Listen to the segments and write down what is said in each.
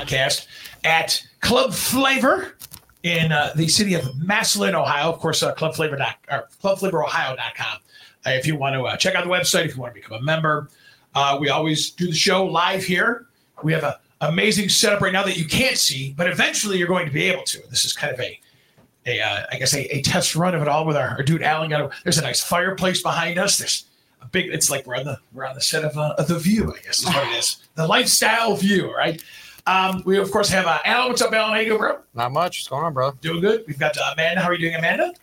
podcast at Club Flavor in uh, the city of Massillon, Ohio. Of course, uh, Club Flavor dot, or clubflavorohio.com. Uh, if you want to uh, check out the website, if you want to become a member, uh, we always do the show live here. We have an amazing setup right now that you can't see, but eventually you're going to be able to. This is kind of a a, uh, I guess a, a test run of it all with our, our dude Alan. Got a, there's a nice fireplace behind us. There's a big. It's like we're on the we're on the set of, uh, of the View. I guess is what it is. The lifestyle view, right? Um, we of course have uh, Alan. What's up, Alan? How you doing, bro? Not much. What's going on, bro? Doing good. We've got uh, Amanda. How are you doing, Amanda?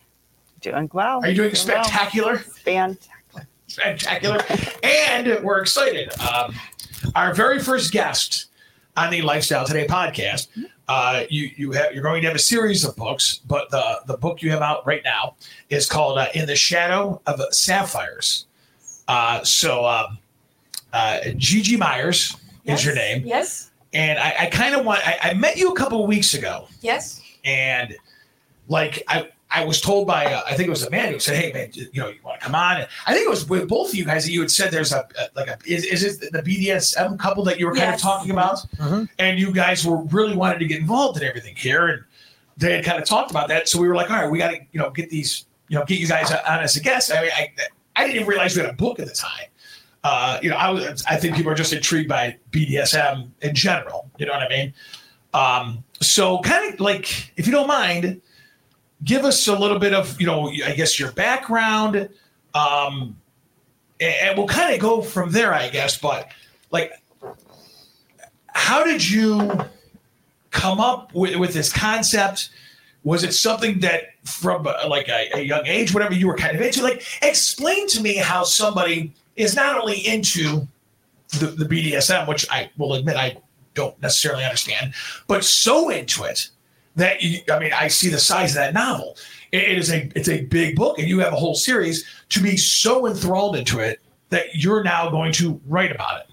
Doing well. Are you doing well. spectacular? Fantastic. Spectacular. and we're excited. Um, our very first guest on the Lifestyle Today podcast. Uh, you you have you're going to have a series of books, but the the book you have out right now is called uh, "In the Shadow of Sapphires." Uh, so um, uh, G.G. Myers is your name, Yes. And I, I kind of want. I, I met you a couple of weeks ago, Yes. and like I I was told by uh, I think it was Amanda who said, "Hey man, you know you want to come on?" And I think it was with both of you guys that you had said there's a, a like a is, is it the BDSM couple that you were kind of talking about, Mhm. and you guys were really wanted to get involved in everything here, and they had kind of talked about that, so we were like, all right, we got to you know get these you know get you guys on as a guest. I mean, I I didn't even realize we had a book at the time. Uh, you know, I was I think people are just intrigued by BDSM in general. You know what I mean? Um, so kind of like if you don't mind give us a little bit of you know i guess your background um and, we'll kind of go from there i guess but like how did you come up with, with this concept was it something that from uh, like a, a young age whatever you were kind of into like explain to me how somebody is not only into the, the bdsm which i will admit i don't necessarily understand but so into it that you, I mean, I see the size of that novel. It- it is a it's a big book, and you have a whole series. To be so enthralled into it that you're now going to write about it.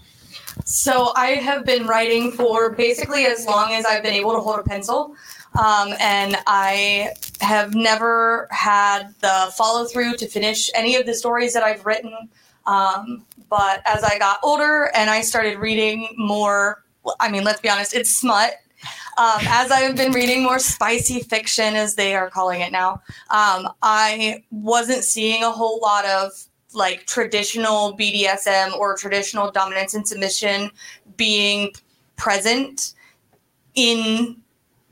So I have been writing for basically as long as I've been able to hold a pencil. Um, and I have never had the follow through to finish any of the stories that I've written. Um, but as I got older and I started reading more, I mean, let's be honest, it's smut. Um, as I've been reading more spicy fiction, as they are calling it now, um, I wasn't seeing a whole lot of like traditional BDSM or traditional dominance and submission being present in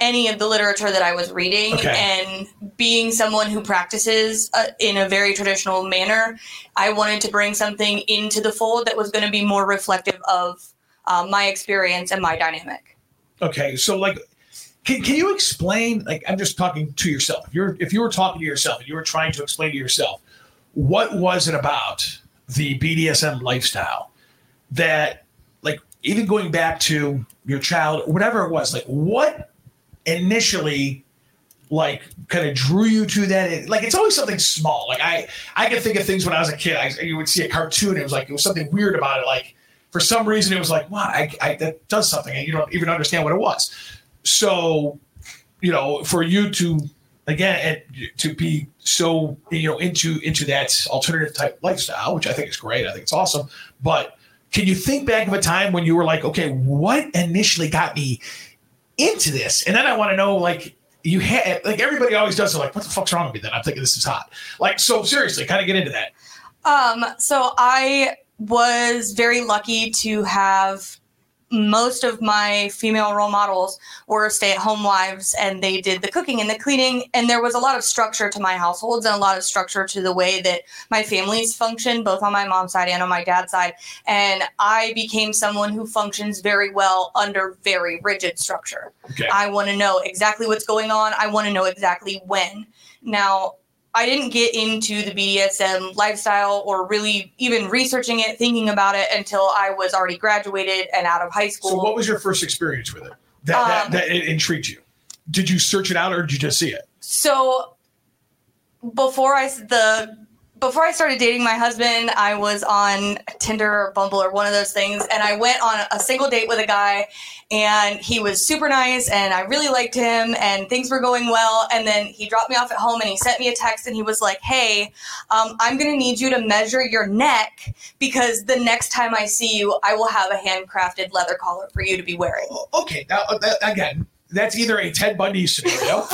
any of the literature that I was reading Okay. and being someone who practices uh, in a very traditional manner, I wanted to bring something into the fold that was going to be more reflective of uh, my experience and my dynamic. Okay, so like, can, can you explain? Like, I'm just talking to yourself. If you're if you were talking to yourself and you were trying to explain to yourself, what was it about the BDSM lifestyle that, like, even going back to your child, whatever it was, like, what initially like kind of drew you to that like it's always something small. Like i i can think of things when i was a kid I, you would see a cartoon it was like it was something weird about it like for some reason it was like wow I, I that does something and you don't even understand what it was. So you know for you to again to be so you know into into that alternative type lifestyle which i think is great i think it's awesome but can you think back of a time when you were like okay what initially got me into this. And then i want to know like you had like everybody always does it like what the fuck's wrong with me then? I'm thinking this is hot. Like so seriously kind of get into that. Um, so I was very lucky to have most of my female role models were stay-at-home wives and they did the cooking and the cleaning and there was a lot of structure to my households and a lot of structure to the way that my families function both on my mom's side and on my dad's side and i became someone who functions very well under very rigid structure okay I want to know exactly what's going on. I want to know exactly when. Now, I didn't get into the BDSM lifestyle or really even researching it, thinking about it until I was already graduated and out of high school. so what was your first experience with it that, that, Um, that it intrigued you did you search it out or did you just see it So before I the before I started dating my husband, I was on Tinder or Bumble or one of those things, and I went on a single date with a guy, and he was super nice, and I really liked him, and things were going well. And then he dropped me off at home, and he sent me a text, and he was like, "Hey, um, I'm gonna need you to measure your neck because the next time I see you, I will have a handcrafted leather collar for you to be wearing." Okay, now uh, that, again, that's either a Ted Bundy scenario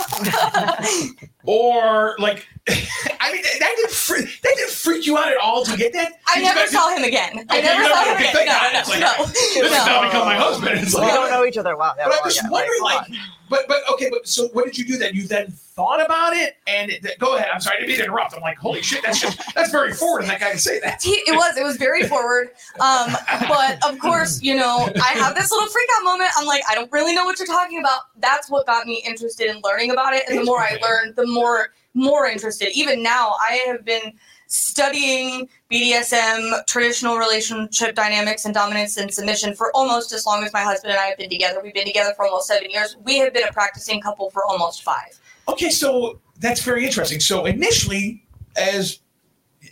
or like, I mean, that didn't freak, that didn't freak you out at all to get that. I never guys- saw him again. I Okay, never you saw him again. thank No, no, It's like, no, This has no. now become my husband. It's We don't know each other well. But I'm just yeah, wondering, come like, but but okay, but so what did you do then? You then thought about it, and it, go ahead. I'm sorry, I didn't mean to interrupt. I'm like, holy shit, that's just that's very forward of that guy to say that. He, it was. It was very forward. Um, but of course, you know, I have this little freak out moment. I'm like, I don't really know what you're talking about. That's what got me interested in learning about it. And the more I learned, the more more interested. Even now, I have been studying BDSM, traditional relationship dynamics, and dominance and submission for almost as long as my husband and I have been together. We've been together for almost seven years. We have been a practicing couple for almost five. Okay, so that's very interesting. So initially, as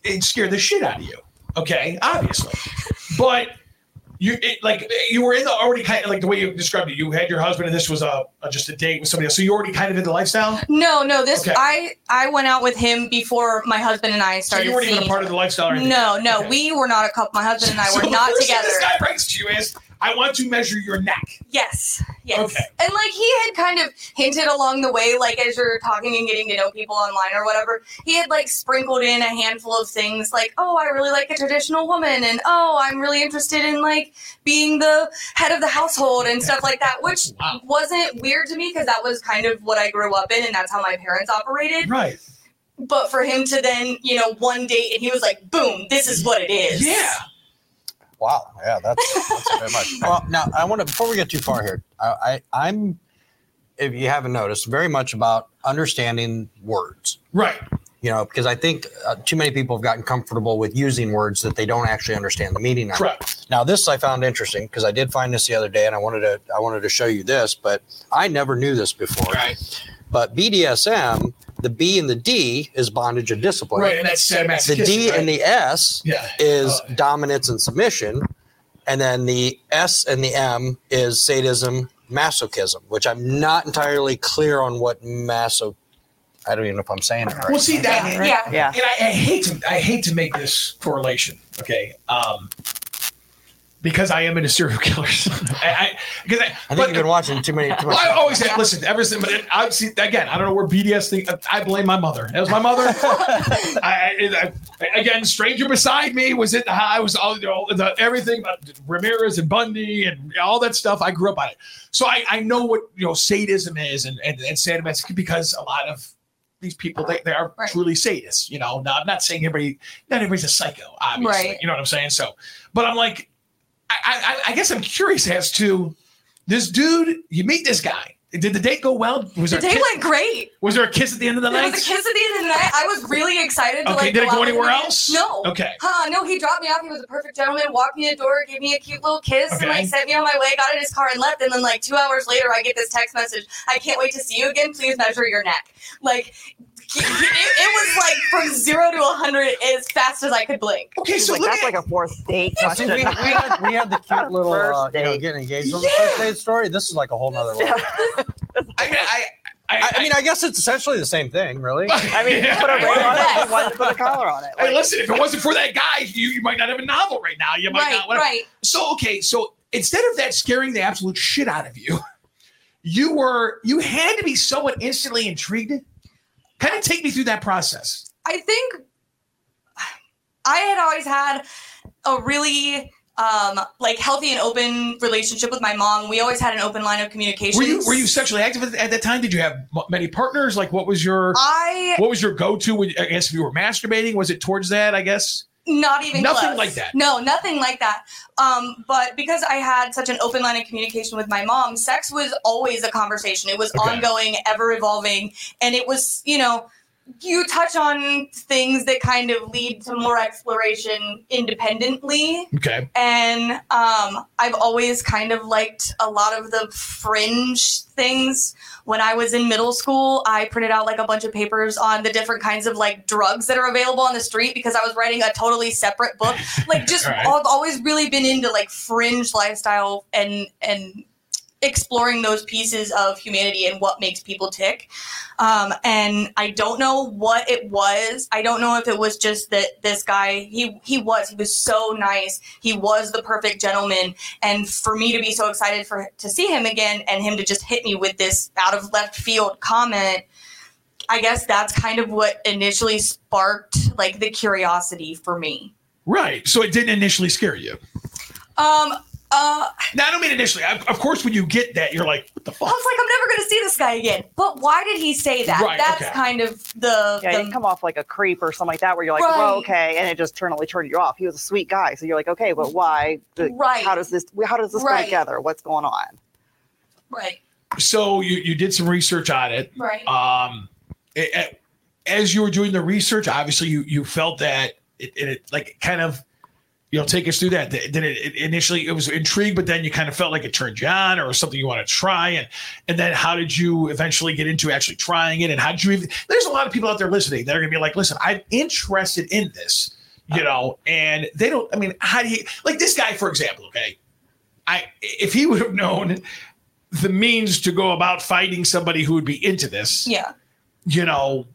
it scared the shit out of you. Okay, obviously, but you it, like you were in the already kind of like the way you described it. You had your husband, and this was a, a just a date with somebody else. So you already kind of in the lifestyle. No, no. This Okay. I I went out with him before my husband and I So started you weren't even a part of the lifestyle. Or anything. No, no, Okay. we were not a couple. My husband and I So were not together. This guy brings to you is, I want to measure your neck. Yes, yes. Okay. And like he had kind of hinted along the way, like as you're talking and getting to know people online or whatever, he had like sprinkled in a handful of things like, oh, I really like a traditional woman, and oh, I'm really interested in like being the head of the household and stuff like that, which Wow. wasn't weird to me because that was kind of what I grew up in and that's how my parents operated. Right. But for him to then, you know, one date and he was like, boom, this is what it is. Yeah. Wow. Yeah, that's, that's very much. Well, now I want to before we get too far here. I, I I'm, if you haven't noticed, very much about understanding words. Right. You know, because I think uh, too many people have gotten comfortable with using words that they don't actually understand the meaning of. Correct. Now, this I found interesting because I did find this the other day, and I wanted to I wanted to show you this, but I never knew this before. Right. But BDSM, the B and the D is bondage and discipline. Right. And that's uh, The D and the S yeah is Oh. dominance and submission, and then the S and the M is sadism, masochism, which I'm not entirely clear on what maso. I don't even know if I'm saying it right. Well, see that. Yeah. yeah. Yeah. and I, I hate to I hate to make this correlation, okay? Um, because I am into serial killers. I, I because I, I think but- you've been watching too many. Too much. well, I always had listen ever since, but it, I see again. I don't know where BDS thing. I blame my mother. It was my mother. I, I, again, stranger beside me was it. I was all you know, the, everything about Ramirez and Bundy and all that stuff. I grew up on it, so I, I know what you know sadism is and and, and sadomasochism because a lot of these people they, they are Right. truly sadists. You know, now I'm not saying everybody, not everybody's a psycho, obviously. Right. You know what I'm saying? So, but I'm like, I, I, I guess I'm curious as to this dude. You meet this guy. Did the date go well? Was The there kiss, went great. was there a kiss at the end of the There night? was a kiss at the end of the night. I was really excited to Okay, like. did it go anywhere else? No. Okay. Huh, no, he dropped me off. He was a perfect gentleman, walked me to the door, gave me a cute little kiss, okay. and like sent me on my way, got in his car and left. And then like two hours later, I get this text message. I can't wait to see you again. Please measure your neck. Like it, it was like from zero to a hundred as fast as I could blink. Okay, so like, let that's me, like a fourth date Yeah, see, we, we, had, we had the cute little, uh, you know, getting engaged on the Yeah. first date story. This is like a whole nother one. I mean, I, I, I, I mean, I guess it's essentially the same thing, really. I mean, you put a ring on it, and one put a collar on it. Hey, listen, if it wasn't for that guy, you, you might not have a novel right now. You might Right, not. whatever. right. So okay, so instead of that scaring the absolute shit out of you, you were you had to be somewhat instantly intrigued. Kind of take me through that process. I think I had always had a really um, like healthy and open relationship with my mom. We always had an open line of communication. Were you were you sexually active at, at that time? Did you have many partners? Like, what was your I what was your go to? When I guess if you were masturbating, was it towards that? I guess. Not even Nothing close. like that. No, nothing like that. Um, but because I had such an open line of communication with my mom, sex was always a conversation. It was Okay. ongoing, ever evolving, and it was you know you touch on things that kind of lead to more exploration independently Okay. and um, I've always kind of liked a lot of the fringe things. When I was in middle school, I printed out like a bunch of papers on the different kinds of like drugs that are available on the street because I was writing a totally separate book. Like, just Right. I've always really been into like fringe lifestyle and and exploring those pieces of humanity and what makes people tick. Um, and I don't know what it was. I don't know if it was just that this guy he he was he was so nice. He was the perfect gentleman, and for me to be so excited for to see him again and him to just hit me with this out of left field comment. I guess that's kind of what initially sparked like the curiosity for me. Right. So it didn't initially scare you. Um, uh, Now, I don't mean initially. Of of course, when you get that, you're like, what the fuck? I was like, I'm never going to see this guy again. But why did he say that? Right, That's okay. kind of the. Yeah, the he didn't come off like a creep or something like that, where you're like, Right. "Well, okay," and it just totally turned you off. He was a sweet guy, so you're like, "Okay, but why? The- Right. How does this? How does this Right. go together? What's going on?" right, So you, you did some research on it. right. Um, it- it- as you were doing the research, obviously you you felt that it, it, it like kind of you know take us through that. Did it, it initially it was intrigued, but then you kind of felt like it turned you on, or something you want to try, and and then how did you eventually get into actually trying it, and how did you even? There's a lot of people out there listening that are going to be like, listen, I'm interested in this, you know, and they don't. I mean, how do you like this guy, for example? Okay, I if he would have known the means to go about fighting somebody who would be into this, yeah. you know,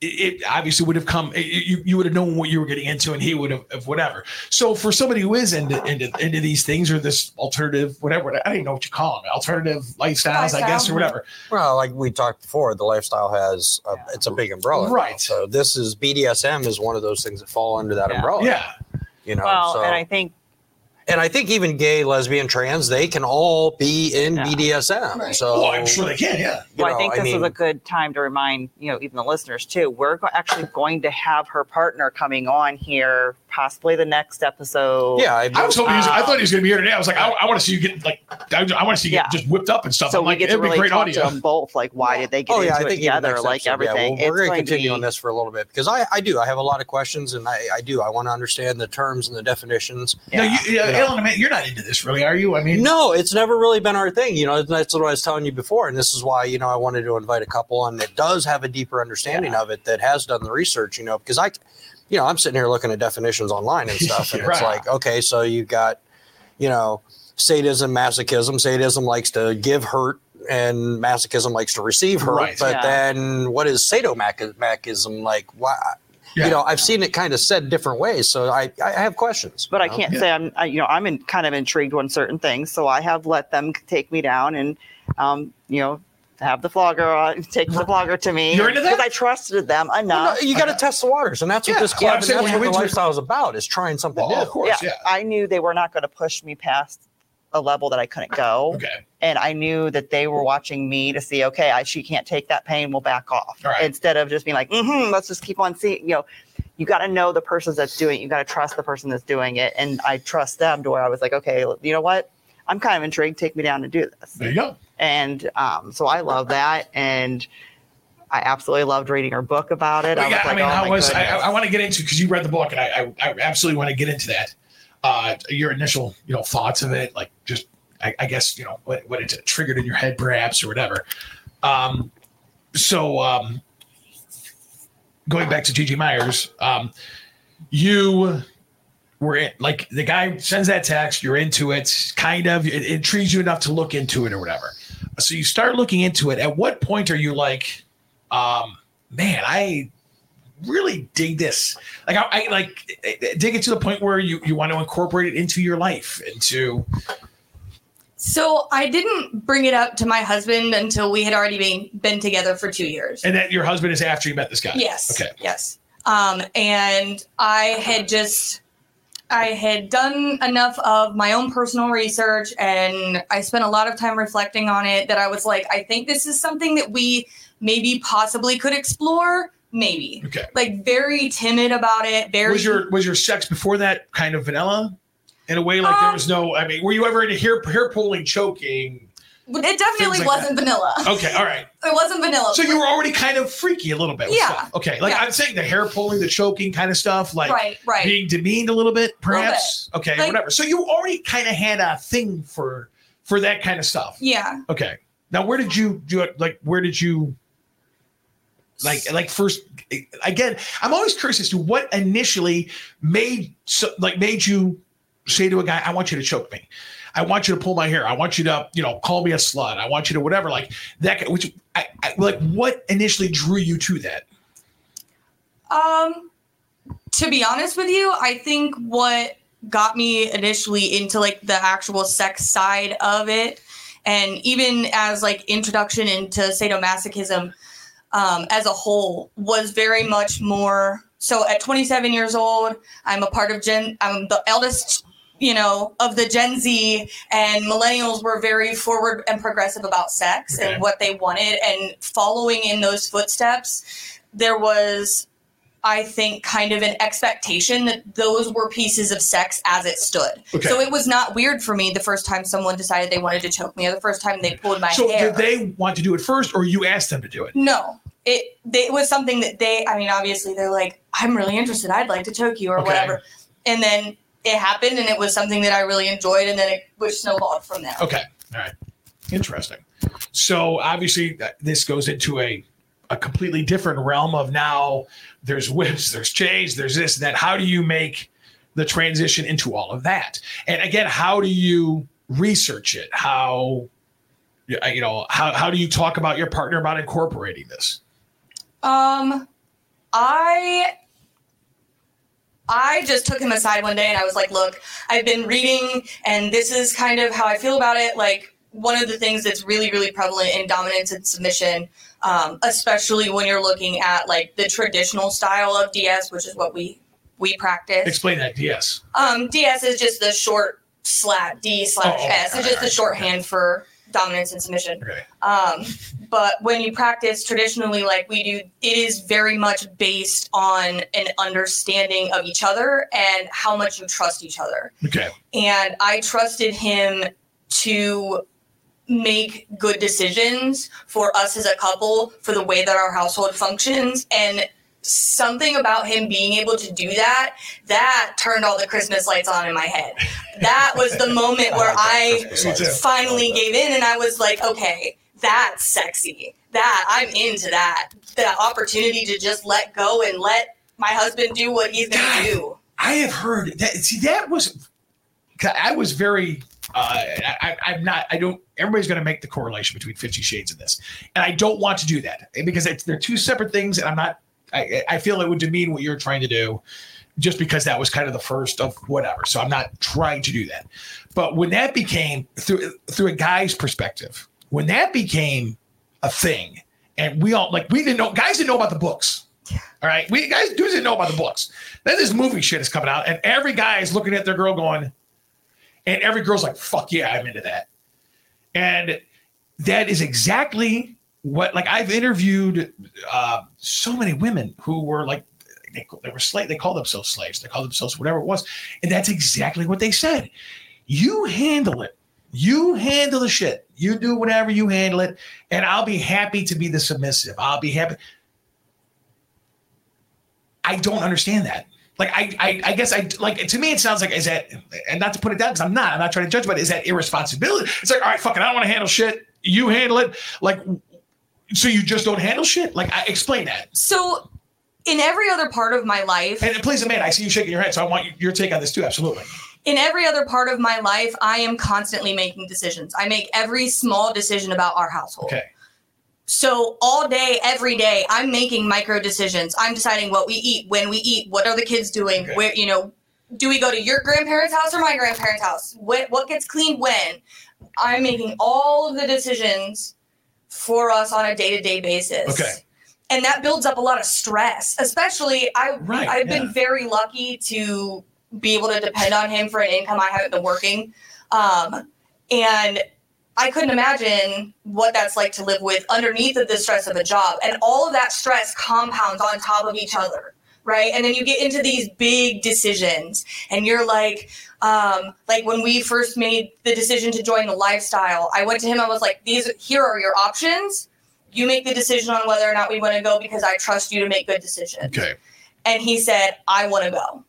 it, it obviously would have come. it- you you would have known what you were getting into, and he would have, have whatever. So for somebody who is into into into these things or this alternative, whatever, I don't even know what you call them, alternative lifestyles, I guess, or whatever. Well, like we talked before, the lifestyle has a, it's a big umbrella, Right. So this is BDSM is one of those things that fall under that Yeah. umbrella. Yeah, you know. Well, so, and I think and I think even gay, lesbian, trans, they can all be in Yeah. BDSM. Right. So oh, I'm sure they can. Yeah, well, know, I think this mean, is a good time to remind you know even the listeners too. We're actually going to have her partner coming on here, possibly the next episode. yeah. I, I was hoping. he was, I Um, thought he was going to be here today. I was like, I, I want to see you get like, I, I want to see you Yeah. get just whipped up and stuff. So I'm we like, get to it'd be really great talk audio. to them both. Like, why did they get Oh yeah, I into it think even together? next Like episode, everything. Yeah, well, we're going to to continue be- on this for a little bit because I, I do. I have a lot of questions, and I, I do. I want to understand the terms and the definitions. No, Yeah. you, yeah, You know. Ellen, I mean, you're not into this, really, are you? I mean, No, it's never really been our thing. You know, that's what I was telling you before, and this is why you know I wanted to invite a couple on that does have a deeper understanding of it that has done the research. You know, because I, you know, I'm sitting here looking at definitions online and stuff, and it's like, okay, so you've got, you know, sadism, masochism. Sadism likes to give hurt, and masochism likes to receive hurt. Right. But Yeah. then, what is sadomasochism like? Why? Yeah. You know, I've seen it kind of said different ways, so I, I have questions. but I know? can't Yeah. say I'm, I, you know, I'm in, kind of intrigued on certain things, so I have let them take me down and, um, you know, have the flogger on, take the flogger to me You're into that? because I trusted them Well, enough. no, you got to Okay. test the waters, and that's Yeah, what this club I'm and that's what you the lifestyle is about: is trying something well, new. of course, yeah. I knew they were not going to push me past a level that I couldn't go, Okay. and I knew that they were watching me to see, okay, I, she can't take that pain, we'll back off. Right. Instead of just being like, mm-hmm, let's just keep on seeing, you know, you got to know the person that's doing it. You got to trust the person that's doing it. And I trust them to where I was like, okay, you know what? I'm kind of intrigued. Take me down and do this. There you go. And um, so I love that. And I absolutely loved reading her book about it. But I was yeah, like, I mean, oh my was I. I want to get into because you read the book, and I, I, I absolutely want to get into that. Uh, your initial, you know, thoughts of it, like just, I, I guess, you know, what what it triggered in your head, perhaps, or whatever. Um, so, um, going back to G.G. Myers, um, you were in, like the guy sends that text, you're into it, kind of, it, it intrigues you enough to look into it or whatever. So you start looking into it. At what point are you like, um, man, I really dig this. Like I, I like dig it to the point where you you want to incorporate it into your life, into So I didn't bring it up to my husband until we had already been been together for two years. and that your husband is after you met this guy. Yes. Okay. Yes. Um, and I had just, I had done enough of my own personal research and I spent a lot of time reflecting on it that I was like, I think this is something that we maybe possibly could explore. Maybe. Okay. Like very timid about it. Very. Was your was your sex before that kind of vanilla? In a way, like there Um, was no. I mean, were you ever into hair hair pulling, choking? It definitely like wasn't vanilla. Okay, all right. It wasn't vanilla. So you were already kind of freaky a little bit. Yeah. Stuff. Okay, like Yeah. I'm saying, the hair pulling, the choking kind of stuff, like right, right. being demeaned a little bit, perhaps. Okay, Like- whatever. So you already kind of had a thing for for that kind of stuff. yeah. Okay. Now, where did you do it? Like, where did you? Like, like first, again, I'm always curious as to what initially made so, like made you say to a guy, "I want you to choke me." I want you to pull my hair. I want you to, you know, call me a slut. I want you to whatever, like that. Which, I, I like, what initially drew you to that? Um, to be honest with you, I think what got me initially into like the actual sex side of it, and even as like introduction into sadomasochism um, as a whole, was very much more. So at 27 years old, I'm a part of Gen. I'm the eldest. You know, of the Gen Z and millennials were very forward and progressive about sex Okay. and what they wanted, and following in those footsteps, there was I think, kind of an expectation that those were pieces of sex as it stood. Okay. So it was not weird for me the first time someone decided they wanted to choke me or the first time they pulled my So hair. So did they want to do it first, or you asked them to do it? no, it, they, it was something that they, I mean, obviously they're like, I'm really interested. I'd like to choke you or Okay. whatever. And then it happened and it was something that I really enjoyed and then it was snowballed from there. Okay. All right. Interesting. So obviously uh, this goes into a a completely different realm of now there's whips, there's chains, there's this that. How do you make the transition into all of that? And again, how do you research it? How you know, how how do you talk about your partner about incorporating this? Um, I I just took him aside one day and I was like, "Look, I've been reading, and this is kind of how I feel about it. Like, one of the things that's really, really prevalent in dominance and submission, um, especially when you're looking at like the traditional style of DS, which is what we we practice. Explain that. ds Um, DS is just the short slash D slash Oh, S. It's just the shorthand for dominance and submission. Okay. Um, but when you practice traditionally, like we do, it is very much based on an understanding of each other and how much you trust each other. Okay. And I trusted him to make good decisions for us as a couple for the way that our household functions and something about him being able to do that that turned all the christmas lights on in my head that was the moment where i too. finally gave in and I was like, okay, that's sexy. That I'm into that. that opportunity to just let go and let my husband do what he's gonna do. I have heard that. See, that was. I was very. Uh, I, I'm not. I don't. Everybody's going to make the correlation between Fifty Shades and this, and I don't want to do that because it's, they're two separate things, and I'm not. I, I feel it would demean what you're trying to do, just because that was kind of the first of whatever. So I'm not trying to do that. But when that became through through a guy's perspective, when that became a thing, and we all like we didn't know guys didn't know about the books. All right, we guys dudes didn't know about the books. Then this movie shit is coming out, and every guy is looking at their girl going, and every girl's like, "Fuck yeah, I'm into that." And that is exactly what like I've interviewed uh, so many women who were like they, they were slave they called themselves slaves they called themselves whatever it was and that's exactly what they said. You handle it. You handle the shit. You do whatever you handle it and I'll be happy to be the submissive. I'll be happy. I don't understand that like I, I, I guess I like to me it sounds like is that and not to put it down because I'm not I'm not trying to judge but is that irresponsibility? It's like all right fucking I don't want to handle shit. You handle it. Like so you just don't handle shit? Like I, explain that. So in every other part of my life, and please man I see you shaking your head so I want your take on this too absolutely. In every other part of my life, I am constantly making decisions. I make every small decision about our household. okay So all day, every day, I'm making micro decisions. I'm deciding what we eat, when we eat, what are the kids doing, Okay. where you know, do we go to your grandparents' house or my grandparents' house? What what gets cleaned when? I'm making all of the decisions for us on a day to day basis. Okay. And that builds up a lot of stress. Especially I Right, I've yeah. been very lucky to be able to depend on him for an income I haven't been working. Um, and I couldn't imagine what that's like to live with underneath of the stress of a job. And all of that stress compounds on top of each other, right? And then you get into these big decisions, and you're like, um, like when we first made the decision to join the lifestyle, I went to him. I was like, "These here are your options. You make the decision on whether or not we want to go because I trust you to make good decisions." Okay. And he said, "I want to go,"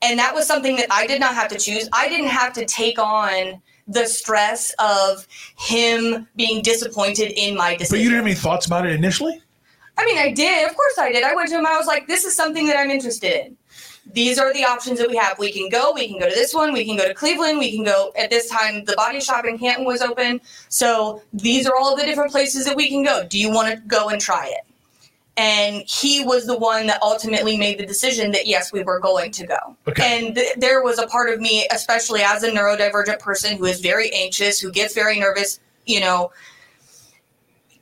and that was something that I did not have to choose. I didn't have to take on the stress of him being disappointed in my decision. But you didn't have any thoughts about it initially? I mean, I did. Of course, I did. I went to him. I was like, "This is something that I'm interested in. These are the options that we have. We can go. We can go to this one. We can go to Cleveland. We can go. At this time, the body shop in Canton was open. So these are all the different places that we can go. Do you want to go and try it?" And he was the one that ultimately made the decision that yes, we were going to go. Okay. And th- there was a part of me, especially as a neurodivergent person who is very anxious, who gets very nervous, you know,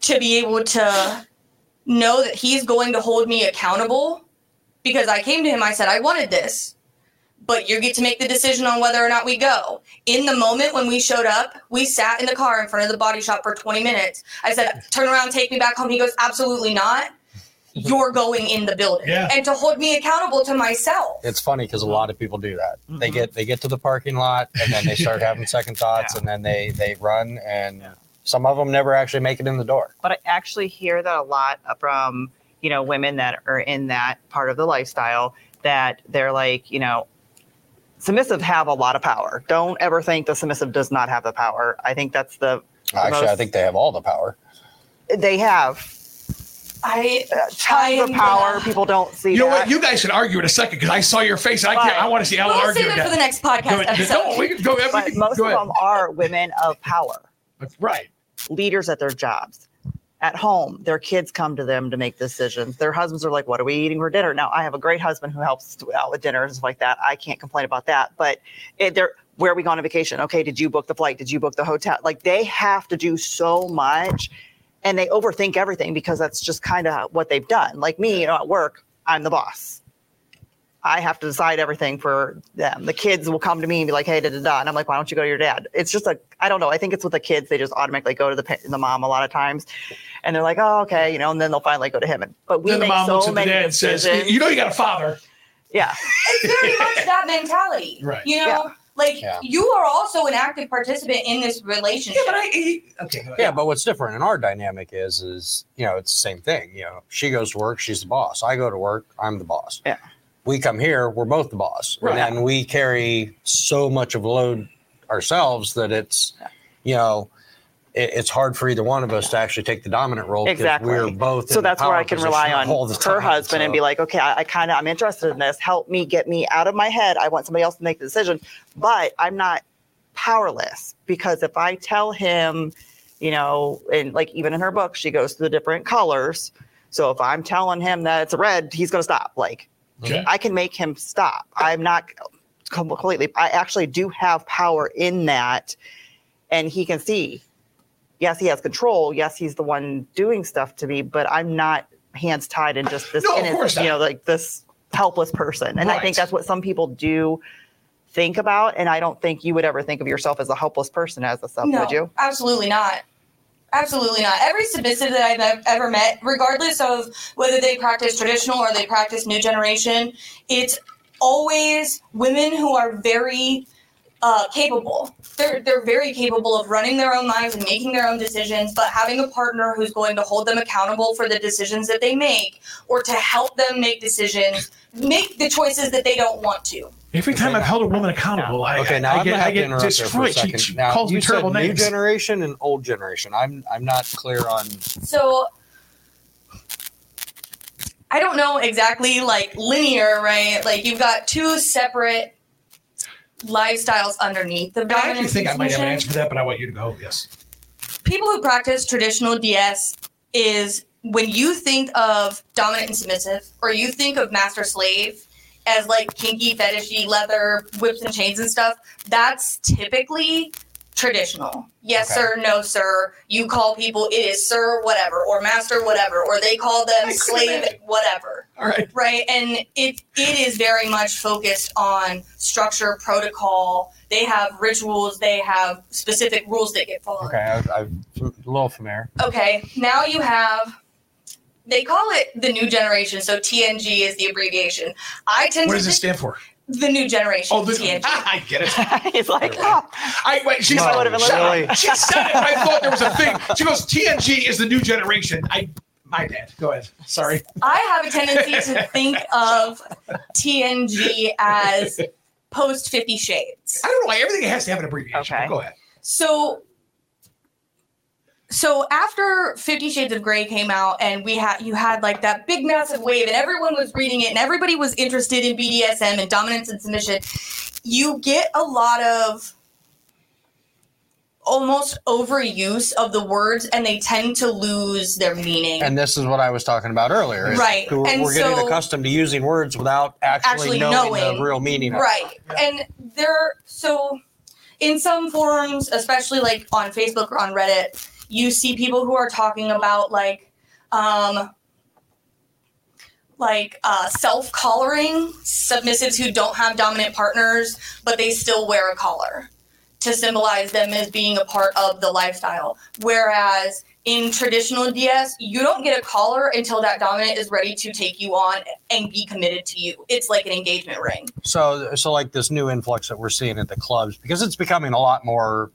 to be able to know that he's going to hold me accountable because I came to him, I said, I wanted this, but you get to make the decision on whether or not we go. In the moment when we showed up, we sat in the car in front of the body shop for 20 minutes. I said, turn around, take me back home. He goes, absolutely not. You're going in the building. Yeah. And to hold me accountable to myself. It's funny because a lot of people do that. They Mhm. get they get to the parking lot and then they start having second thoughts and then they they run and some of them never actually make it in the door. But I actually hear that a lot from, you know, women that are in that part of the lifestyle that they're like, you know, submissive have a lot of power. Don't ever think the submissive does not have the power. I think that's the Actually, I think they have all the power. they have I uh, I tons of power. gonna- People don't see You know that. what? You guys should argue in a second because I saw your face. And I can't. Fine. I want to see how We'll we'll argue save it for the next podcast ahead. episode. No, we can go. we can- most go of them are women of power, That's Right. leaders at their jobs. At home, their kids come to them to make decisions. Their husbands are like, "What are we eating for dinner?" Now, I have a great husband who helps out with dinner and stuff like that. I can't complain about that. But it, they're where are we going on vacation? Okay, did you book the flight? Did you book the hotel? Like they have to do so much, and they overthink everything because that's just kind of what they've done. Like me, you know, at work, I'm the boss. I have to decide everything for them. The kids will come to me and be like, "Hey, da da da," and I'm like, "Why don't you go to your dad?" It's just like I don't know. I think it's with the kids; they just automatically go to the the mom a lot of times, and they're like, "Oh, okay," you know, and then they'll finally go to him. And, but we Then the make mom looks so at the many dad and says, decisions. "You know, you got a father." yeah, it's very much that mentality. Right. You know, Yeah. Like Yeah. you are also an active participant in this relationship. Yeah, but I. Okay. go. Yeah, but what's different in our dynamic is is you know it's the same thing. You know, she goes to work, she's the boss. I go to work, I'm the boss. Yeah. We come here, we're both the boss, Right. and then we carry so much of a load ourselves that it's you know it, it's hard for either one of us to actually take the dominant role because Exactly. we're both. so in the that's where I can rely on her time, husband and be like, okay, I, I kind of I'm interested in this. Help me get me out of my head. I want somebody else to make the decision, but I'm not powerless because if I tell him, you know, and like even in her book, she goes through the different colors. So if I'm telling him that it's red, he's going to stop. Like Okay. I can make him stop. I'm not completely. I actually do have power in that, and he can see. Yes, he has control. Yes, he's the one doing stuff to me, but I'm not hands tied and just this, No, innocent- you know, like this helpless person. And I think that's what some people do think about. And I don't think you would ever think of yourself as a helpless person as a sub, no, would you? absolutely not. Absolutely not. Every submissive that I've ever met, regardless of whether they practice traditional or they practice new generation, it's always women who are very uh, capable. They're they're very capable of running their own lives and making their own decisions, but having a partner who's going to hold them accountable for the decisions that they make, or to help them make decisions, make the choices that they don't want to. Every time I've held a woman accountable, I, Okay, now I I'm get, I get interrupt for a destroyed. She, second. she Now, calls you me terrible said new generation and old generation. I'm I'm not clear on. So I don't know exactly like linear, right? Like you've got two separate lifestyles underneath the I actually think I might have an answer for that, but I want you to go. Yes. People who practice traditional DS is when you think of dominant and submissive, or you think of master slave as like kinky, fetishy, leather, whips and chains and stuff. That's typically traditional. Yes, Okay. sir, no, sir. You call people, it is sir, whatever, or master, whatever, or they call them slave, imagine. whatever All right. right and it it is very much focused on structure protocol they have rituals they have specific rules that get followed Okay, I, I'm a little familiar. okay now you have they call it the new generation, so TNG is the abbreviation. I tend What to does it stand for? The new generation. Oh, the, TNG. I get it. He's like, oh, I wait. She's No, like, "Shut up." really? She said it. I thought there was a thing. She goes, TNG is the new generation. I, my bad. Go ahead. Sorry. I have a tendency to think of TNG as post Fifty Shades. I don't know why everything has to have an abbreviation. Okay. Go ahead. So, so after Fifty Shades of Grey came out, and we had you had like that big massive wave, and everyone was reading it, and everybody was interested in BDSM and dominance and submission. You get a lot of almost overuse of the words, and they tend to lose their meaning. And this is what I was talking about earlier. Right. We're, And we're getting so- accustomed to using words without actually, Actually knowing, knowing. the real meaning. Right. And there, so in some forums, especially like on Facebook or on Reddit, you see people who are talking about like, um, like uh, self collaring submissives who don't have dominant partners, but they still wear a collar to symbolize them as being a part of the lifestyle. Whereas in traditional DS, you don't get a collar until that dominant is ready to take you on and be committed to you. It's like an engagement ring. So, so like this new influx that we're seeing at the clubs, because it's becoming a lot more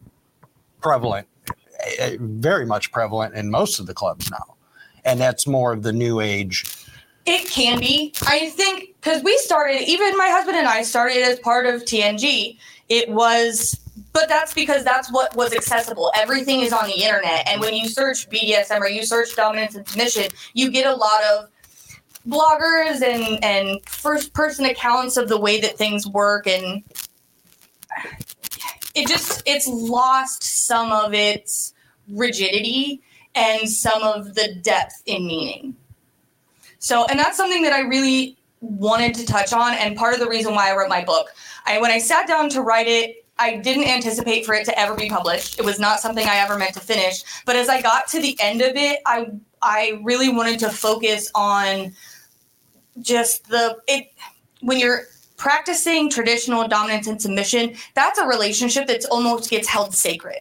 prevalent, very much prevalent in most of the clubs now, and that's more of the new age. It can be. I think because we started, even my husband and I started as part of TNG. It was, but that's because that's what was accessible. Everything is on the internet, and when you search BDSM or you search dominance and submission, you get a lot of bloggers and and first person accounts of the way that things work, and it just it's lost some of its rigidity and some of the depth in meaning. So, and that's something that I really wanted to touch on, and part of the reason why I wrote my book. I when I sat down to write it, I didn't anticipate for it to ever be published. It was not something I ever meant to finish. But as I got to the end of it, I I really wanted to focus on just the it when you're practicing traditional dominance and submission, that's a relationship that's almost gets held sacred.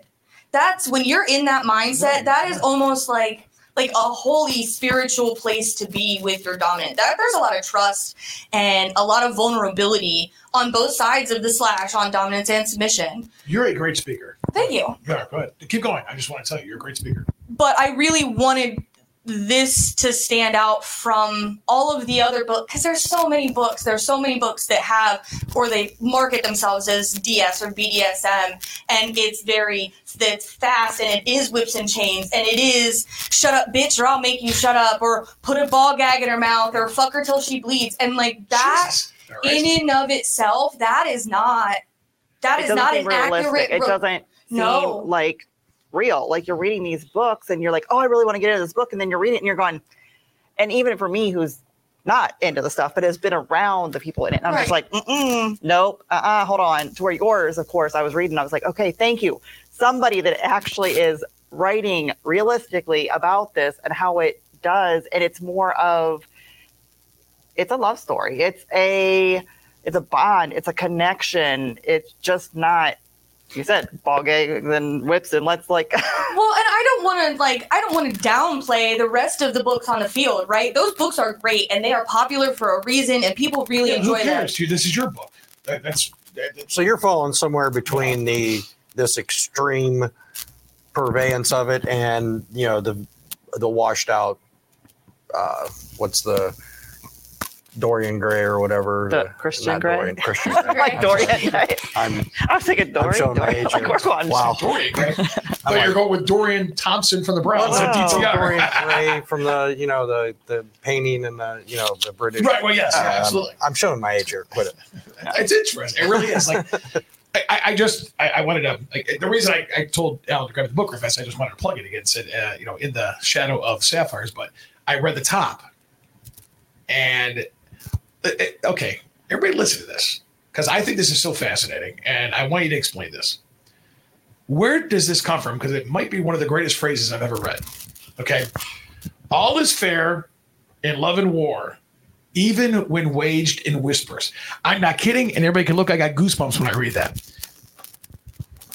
That's when you're in that mindset, that is almost like like a holy spiritual place to be with your dominant. That there's a lot of trust and a lot of vulnerability on both sides of the slash on dominance and submission. You're a great speaker. Thank you. Yeah, go ahead. Keep going. I just want to tell you, you're a great speaker. But I really wanted this to stand out from all of the other books because there's so many books there's so many books that have or they market themselves as ds or bdsm and it's very it's fast and it is whips and chains and it is shut up bitch or i'll make you shut up or put a ball gag in her mouth or fuck her till she bleeds and like that Jesus. In and of itself that is not that it is doesn't an realistic. accurate It doesn't seem No. like real. Like you're reading these books and you're like, oh, I really want to get into this book. And then you're reading it and you're going, and even for me who's not into the stuff, but has been around the people in it. And I'm just like, mm-mm, nope, uh-uh, hold on. To where yours, of course, I was reading, I was like, okay, thank you. Somebody that actually is writing realistically about this and how it does. And it's more of, it's a love story. It's a, it's a bond. It's a connection. It's just not, you said ball gags and whips and let's like, Well, and I don't want to like I don't want to downplay the rest of the books on the field, right? Those books are great and they are popular for a reason, and people really Yeah, enjoy them. cares? dude? This is your book. That, that's that, that's- So you're falling somewhere between the this extreme purveyance of it and you know the the washed out. Uh, what's the Dorian Gray or whatever? The Christian Grey? Dorian, Christian Grey. like Dorian. right? I'm I was thinking I'm Dorian. showing my Dorian. age Like, here. which one? Wow. Dorian Gray. I thought I'm you were going with Dorian Thompson from the Browns Wow. at DTR. Dorian Gray from the you know the the painting and the you know the British. right. Well, yes, yeah, Um, absolutely. I'm showing my age here. Quit it. It's interesting. It really is. Like, I, I- I just, I, I wanted to, like, the reason I, I told Alan to grab the book refest, I just wanted to plug it again. Said, uh, you know, in the shadow of sapphires, but I read the top, and Uh, uh, okay, everybody listen to this because I think this is so fascinating, and I want you to explain this. Where does this come from? Because it might be one of the greatest phrases I've ever read. Okay, all is fair in love and war, even when waged in whispers. I'm not kidding, and everybody can look. I got goosebumps when I read that.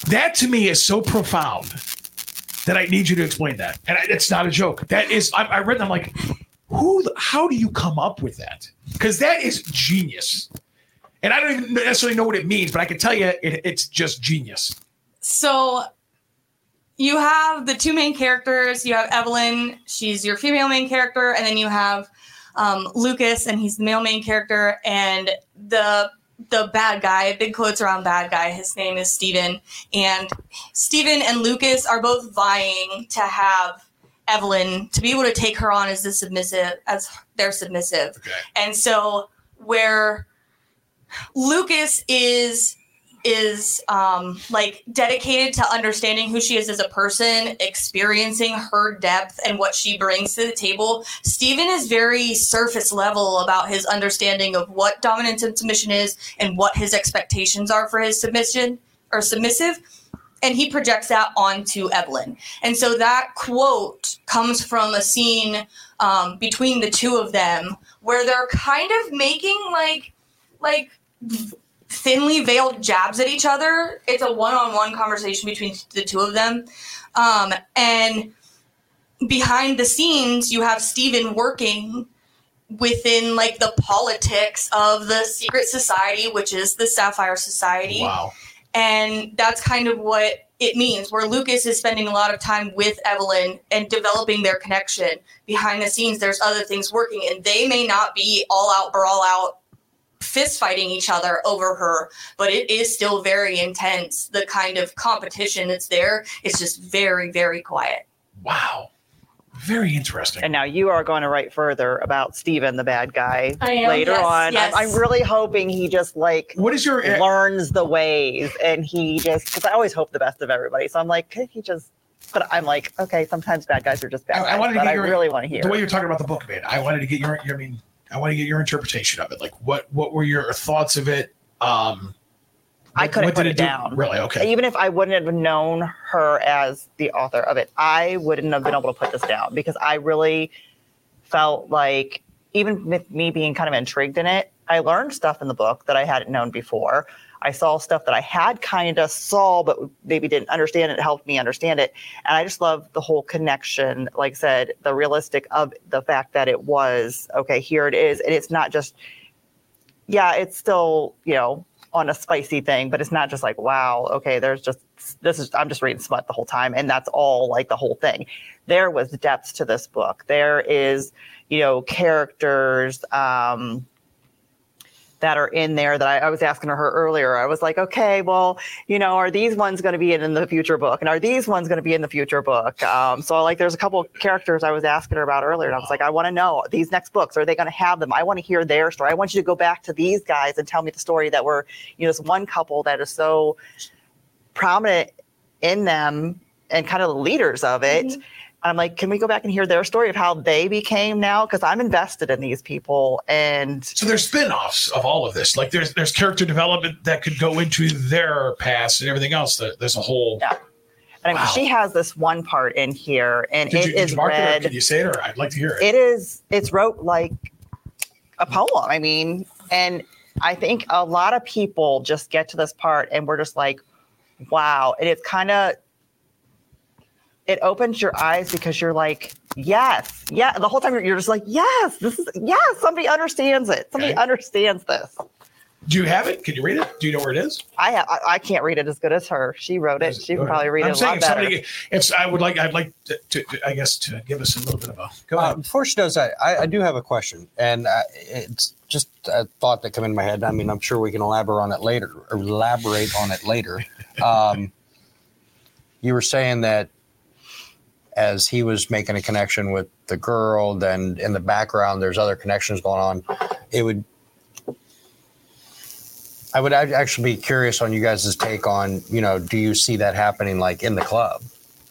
That to me is so profound that I need you to explain that. And I, it's not a joke. That is, I, I read. Them, like, who? How do you come up with that? Because that is genius. And I don't even necessarily know what it means, but I can tell you it, it's just genius. So you have the two main characters. You have Evelyn, she's your female main character, and then you have um, Lucas, and he's the male main character. And the the bad guy, big quotes around bad guy. His name is Steven. And Steven and Lucas are both vying to have Evelyn to be able to take her on as the submissive as their submissive. Okay. And so where Lucas is is um like dedicated to understanding who she is as a person, experiencing her depth and what she brings to the table. Steven is very surface level about his understanding of what dominance and submission is and what his expectations are for his submission or submissive. And he projects that onto Evelyn. And so that quote comes from a scene um, between the two of them where they're kind of making like like thinly veiled jabs at each other. It's a one-on-one conversation between the two of them, um, and behind the scenes, you have Steven working within like the politics of the secret society, which is the Sapphire Society Wow. And that's kind of what it means where lucas is spending a lot of time with evelyn and developing their connection behind the scenes. There's other things working and they may not be all out brawl out fist fighting each other over her but it is still very intense the kind of competition that's there. It's just very very quiet. Wow. Very interesting. And now you are going to write further about Steven, the bad guy, I am, later yes, on. yes. I'm, I'm really hoping he just like what is your learns the ways and he just, because I always hope the best of everybody. So I'm like, could he just, but I'm like, okay, sometimes bad guys are just bad I- I wanted to but get I really want to hear. the way you're talking about the book, man? I wanted to get your, I mean, I want to get your interpretation of it. Like, what what were your thoughts of it? Um, I couldn't put it do? down. Really? Okay. Even if I wouldn't have known her as the author of it, I wouldn't have been able to put this down because I really felt like, even with me being kind of intrigued in it, I learned stuff in the book that I hadn't known before. I saw stuff that I had kind of saw, but maybe didn't understand. It helped me understand it. And I just love the whole connection. Like I said, the realistic of the fact that it was, okay, here it is. And it's not just, yeah, it's still, you know, on a spicy thing, but it's not just like, wow, okay, there's just this is I'm just reading smut the whole time, and that's all like the whole thing. There was depth to this book. There is, you know, characters um that are in there that I, I was asking her earlier. I was like, okay, well, you know, are these ones going to be in, in the future book, and are these ones going to be in the future book? Um, so like, there's a couple of characters I was asking her about earlier, and I was like, I want to know these next books. Are they going to have them? I want to hear their story. I want you to go back to these guys and tell me the story that were, you know, this one couple that is so prominent in them and kind of the leaders of it. Mhm. I'm like, can we go back and hear their story of how they became now? Because I'm invested in these people, and So there's spin-offs of all of this. Like there's there's character development that could go into their past and everything else. There- There's a whole. Yeah. And I mean, she has this one part in here, and Did it you, did is you mark it can you say it or I'd like to hear it. it is. It's wrote like a poem. I mean, and I think a lot of people just get to this part, and we're just like, "Wow!" And it's kind of it opens your eyes because you're like, "Yes, yeah." The whole time you're, you're just like, "Yes, this is yes." Somebody understands it. Somebody Okay. understands this. Do you have it? Can you read it? Do you know where it is? I, ha- I I can't read it as good as her. She wrote it. She Go can ahead. probably read I'm it a saying lot if somebody, if I would like, I'd like to, to, to, I guess, to give us a little bit of a. Go Uh, ahead. before she does that, I, I do have a question, and uh, it's just a thought that came in my head. I mean, I'm sure we can elaborate on it later. Elaborate on it later. Um, you were saying that as he was making a connection with the girl, then in the background there's other connections going on. It would. I would actually be curious on you guys' take on, you know, do you see that happening like in the club?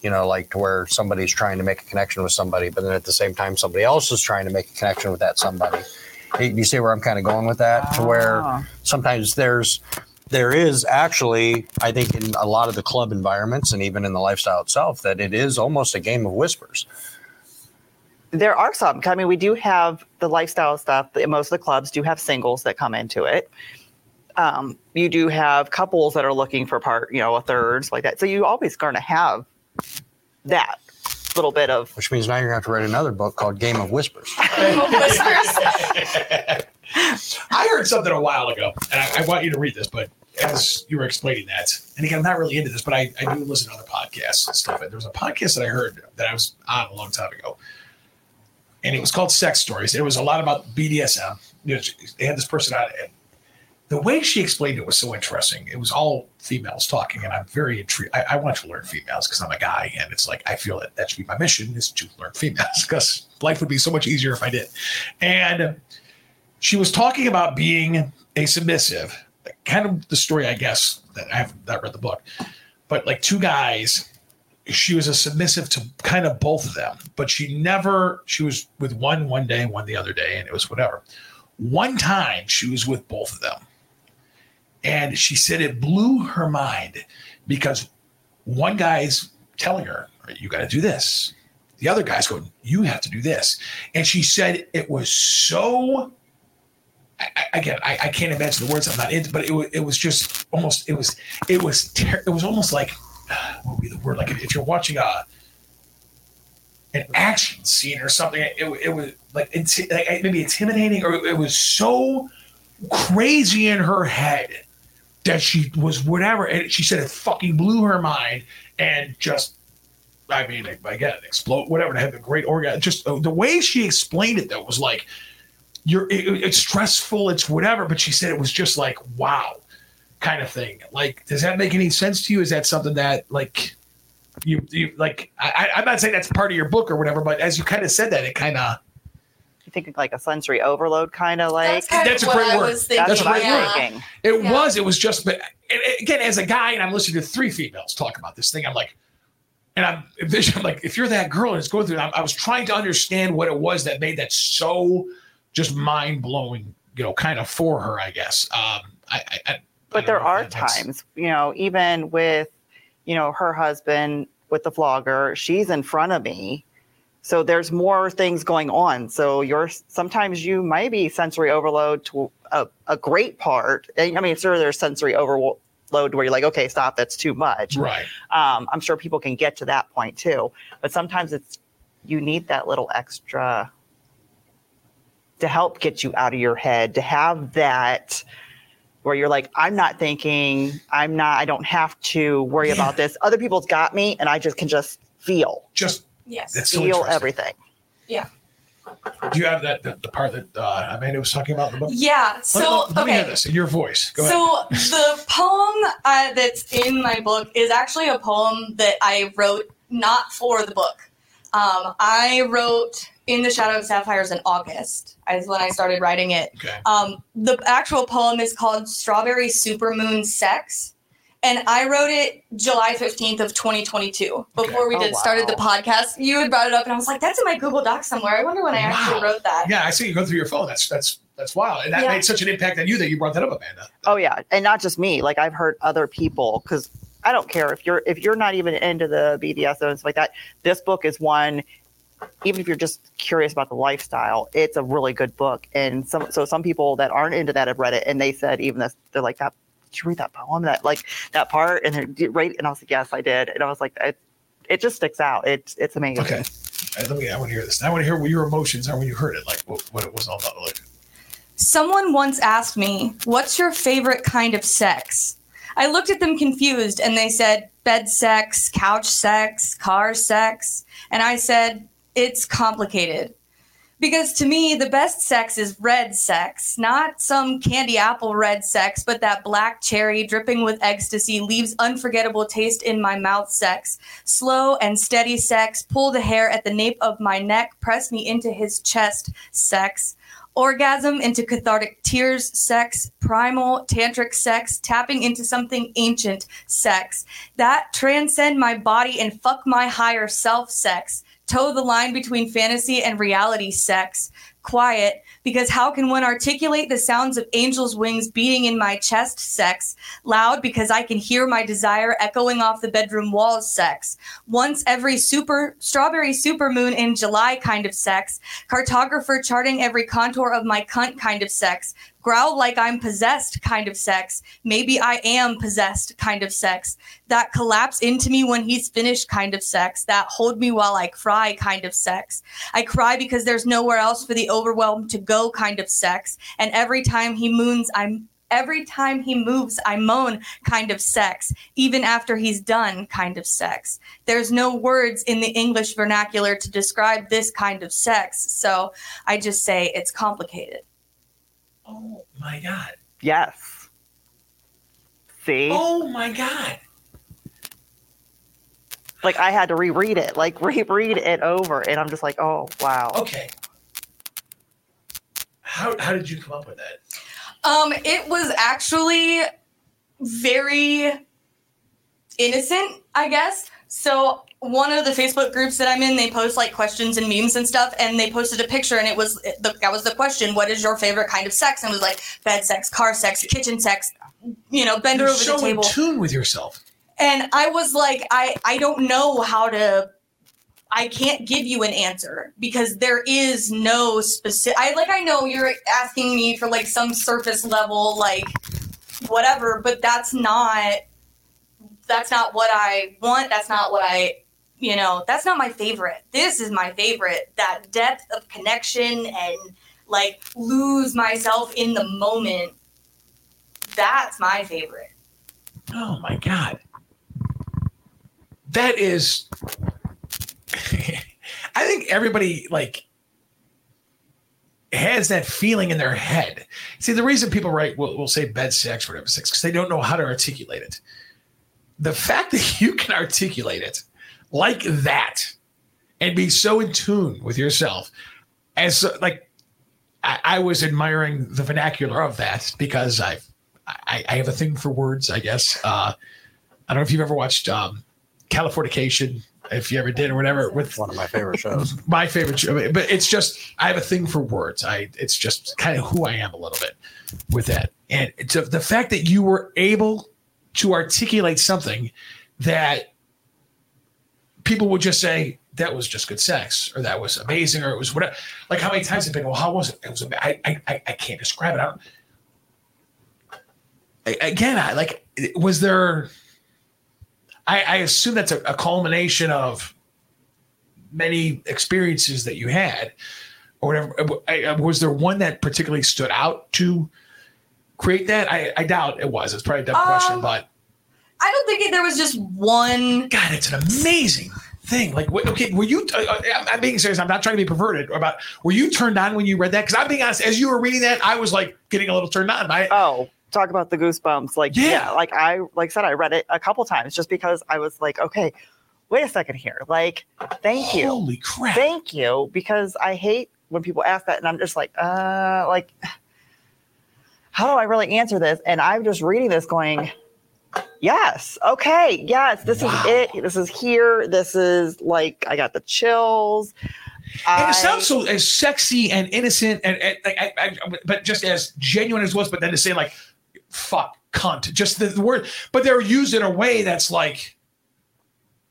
you know, like to where somebody's trying to make a connection with somebody, but then at the same time, somebody else is trying to make a connection with that somebody. You see where I'm kind of going with that? To where Ah. sometimes there's, there is actually, I think, in a lot of the club environments and even in the lifestyle itself, that it is almost a game of whispers. There are some. I mean, we do have the lifestyle stuff. Most of the clubs do have singles that come into it. Um, you do have couples that are looking for part, you know, a thirds like that. So you always going to have that. little bit of Which means now you're going to have to write another book called Game of Whispers. Whispers. I heard something a while ago, and I, I want you to read this, but as you were explaining that, and again, I'm not really into this, but I, I do listen to other podcasts and stuff. And there was a podcast that I heard that I was on a long time ago, and it was called Sex Stories. It was a lot about BDSM. You know, they had this person on, and the way she explained it was so interesting. It was all females talking, and I'm very intrigued. I, I want to learn females because I'm a guy, and it's like I feel that that should be my mission is to learn females because life would be so much easier if I did. And she was talking about being a submissive, kind of the story, I guess, that I have not read the book, but like two guys. She was a submissive to kind of both of them, but she never. She was with one one day, one the other day, and it was whatever. One time she was with both of them, and she said it blew her mind because one guy's telling her, "You got to do this." The other guy's going, "You have to do this," and she said it was so I, again, I, I can't imagine the words. I'm not into, but it was, it was just almost, it was, it was, ter- it was almost like, what would be the word? Like if, if you're watching a, an action scene or something, it, it was like, inti- like maybe intimidating, or it was so crazy in her head that she was whatever, and she said it fucking blew her mind, and just. I mean, again, explode, whatever. To have a great orgasm, just uh, the way she explained it, though, was like, you're it, it's stressful it's whatever but she said it was just like wow kind of thing like does that make any sense to you is that something that like you you like I, I- i'm not saying that's part of your book or whatever but as you kind of said that it kind of you think like a sensory overload kind of like That's That's a great I word. was that's a great I'm word. it Yeah. was it was just but and again as a guy and i'm listening to three females talk about this thing i'm like and i'm envisioning like if you're that girl and it's going through I, I was trying to understand what it was that made that so just mind-blowing you know kind of for her i guess. Um i, I, I but there are times you know even with you know her husband with the vlogger she's in front of me. So there's more things going on. So you're sometimes you might be sensory overload to a, a great part. And, i mean sure there's sensory overload where you're like okay stop that's too much. Right. Um, i'm sure people can get to that point too. But sometimes it's you need that little extra to help get you out of your head to have that where you're like i'm not thinking i'm not i don't have to worry Yeah. about this other people's got me and i just can just feel just Yes. That's so feel interesting. everything Do you have that the, the part that uh, Amanda was talking about in the book? Yeah. Let- So let, let me hear okay. this in your voice. Go ahead. So the poem uh, that's in my book is actually a poem that I wrote not for the book. Um, I wrote "In the Shadow of Sapphires" in August. Is when I started writing it. Okay. Um, the actual poem is called "Strawberry Supermoon Sex," and I wrote it July fifteenth of twenty twenty two. Before we Oh, did started the podcast, you had brought it up, and I was like, "That's in my Google Doc somewhere." I wonder when I actually wrote that. Yeah, I see you go through your phone. That's that's that's wild, and that Yeah. made such an impact on you that you brought that up, Amanda. oh yeah and not just me like i've heard other people because i don't care if you're if you're not even into the bdsm and stuff like that this book is one even if you're just curious about the lifestyle, it's a really good book. And some so some people that aren't into that have read it, and they said even this, they're like that. Did you read that poem? That like that part? And they're right? And I was like, yes, I did. And I was like, it, it just sticks out. It's it's amazing. Okay. All right, let me. I want to hear this. I want to hear what your emotions are when you heard it, like what, what it was all about. Like, Someone once asked me, What's your favorite kind of sex? I looked at them confused and they said, Bed sex, couch sex, car sex. And I said, It's complicated. Because to me, the best sex is red sex, not some candy apple red sex, but that black cherry dripping with ecstasy leaves unforgettable taste in my mouth sex. Slow and steady sex, pull the hair at the nape of my neck, press me into his chest sex orgasm into cathartic tears sex, primal tantric sex, tapping into something ancient sex, that transcend my body and fuck my higher self sex, toe the line between fantasy and reality sex, quiet, because how can one articulate the sounds of angels' wings beating in my chest? Sex. Loud, because I can hear my desire echoing off the bedroom walls. Sex. Once every super strawberry supermoon in July kind of sex. Cartographer charting every contour of my cunt kind of sex growl like I'm possessed kind of sex. Maybe I am possessed kind of sex. That collapse into me when he's finished kind of sex. That hold me while I cry kind of sex. I cry because there's nowhere else for the overwhelmed to go kind of sex. And every time he moons, I'm every time he moves, I moan kind of sex, even after he's done kind of sex. There's no words in the English vernacular to describe this kind of sex. So I just say it's complicated. Oh my god. Yes. See? Oh my god. Like I had to reread it, like reread it over, and I'm just like, oh wow. Okay. How how did you come up with that? Um, it was actually very innocent, I guess. So one of the Facebook groups that I'm in, they post like questions and memes and stuff, and they posted a picture, and it was the, that was the question: What is your favorite kind of sex? And it was like bed sex, car sex, kitchen sex, you know, bend You're over so the table. in tune with yourself. And I was like, I I don't know how to. I can't give you an answer because there is no specific. I like I know you're asking me for like some surface level like whatever, but that's not that's not what I want. That's not what I you know. That's not my favorite. This is my favorite. That depth of connection and like lose myself in the moment. That's my favorite. Oh my god. That is I think everybody like has that feeling in their head. See, the reason people write will will say bed sex, whatever sex, because they don't know how to articulate it. The fact that you can articulate it like that and be so in tune with yourself as like I, I was admiring the vernacular of that because I've I, I have a thing for words, I guess. Uh, I don't know if you've ever watched um, Californication, if you ever did or whatever. With One of my favorite shows. my favorite show, but it's just I have a thing for words. I it's just kind of who I am a little bit with that, and it's the fact that you were able to articulate something that people would just say that was just good sex or that was amazing or it was whatever. Like how many times have been? Well, how was it? It was. I I I- I can't describe it. I don't. I- Again, I like. Was there? I, I assume that's a, a culmination of many experiences that you had, or whatever. I- I- Was there one that particularly stood out to create that? I, I doubt it was. It's probably a dumb question, Um, but I don't think it, there was just one. God, it's an amazing thing. Like, what, okay, were you? Uh, uh, I'm- I'm being serious. I'm not trying to be perverted. About were you turned on when you read that? Because I'm being honest. As you were reading that, I was like getting a little turned on. I, Oh, talk about the goosebumps. Like, Yeah. yeah. like I, like I said, I read it a couple times just because I was like, okay, wait a second here. Like, thank you. Holy crap! Thank you. Because I hate when people ask that and I'm just like, uh, like, how do I really answer this? And I'm just reading this going, yes, okay, yes, this Wow. is it. This is here. This is like, I got the chills. and I- it sounds so as sexy and innocent, and, and like, I, I, but just as genuine as was. But then to say like, "fuck," "cunt," just the, the word, but they're used in a way that's like,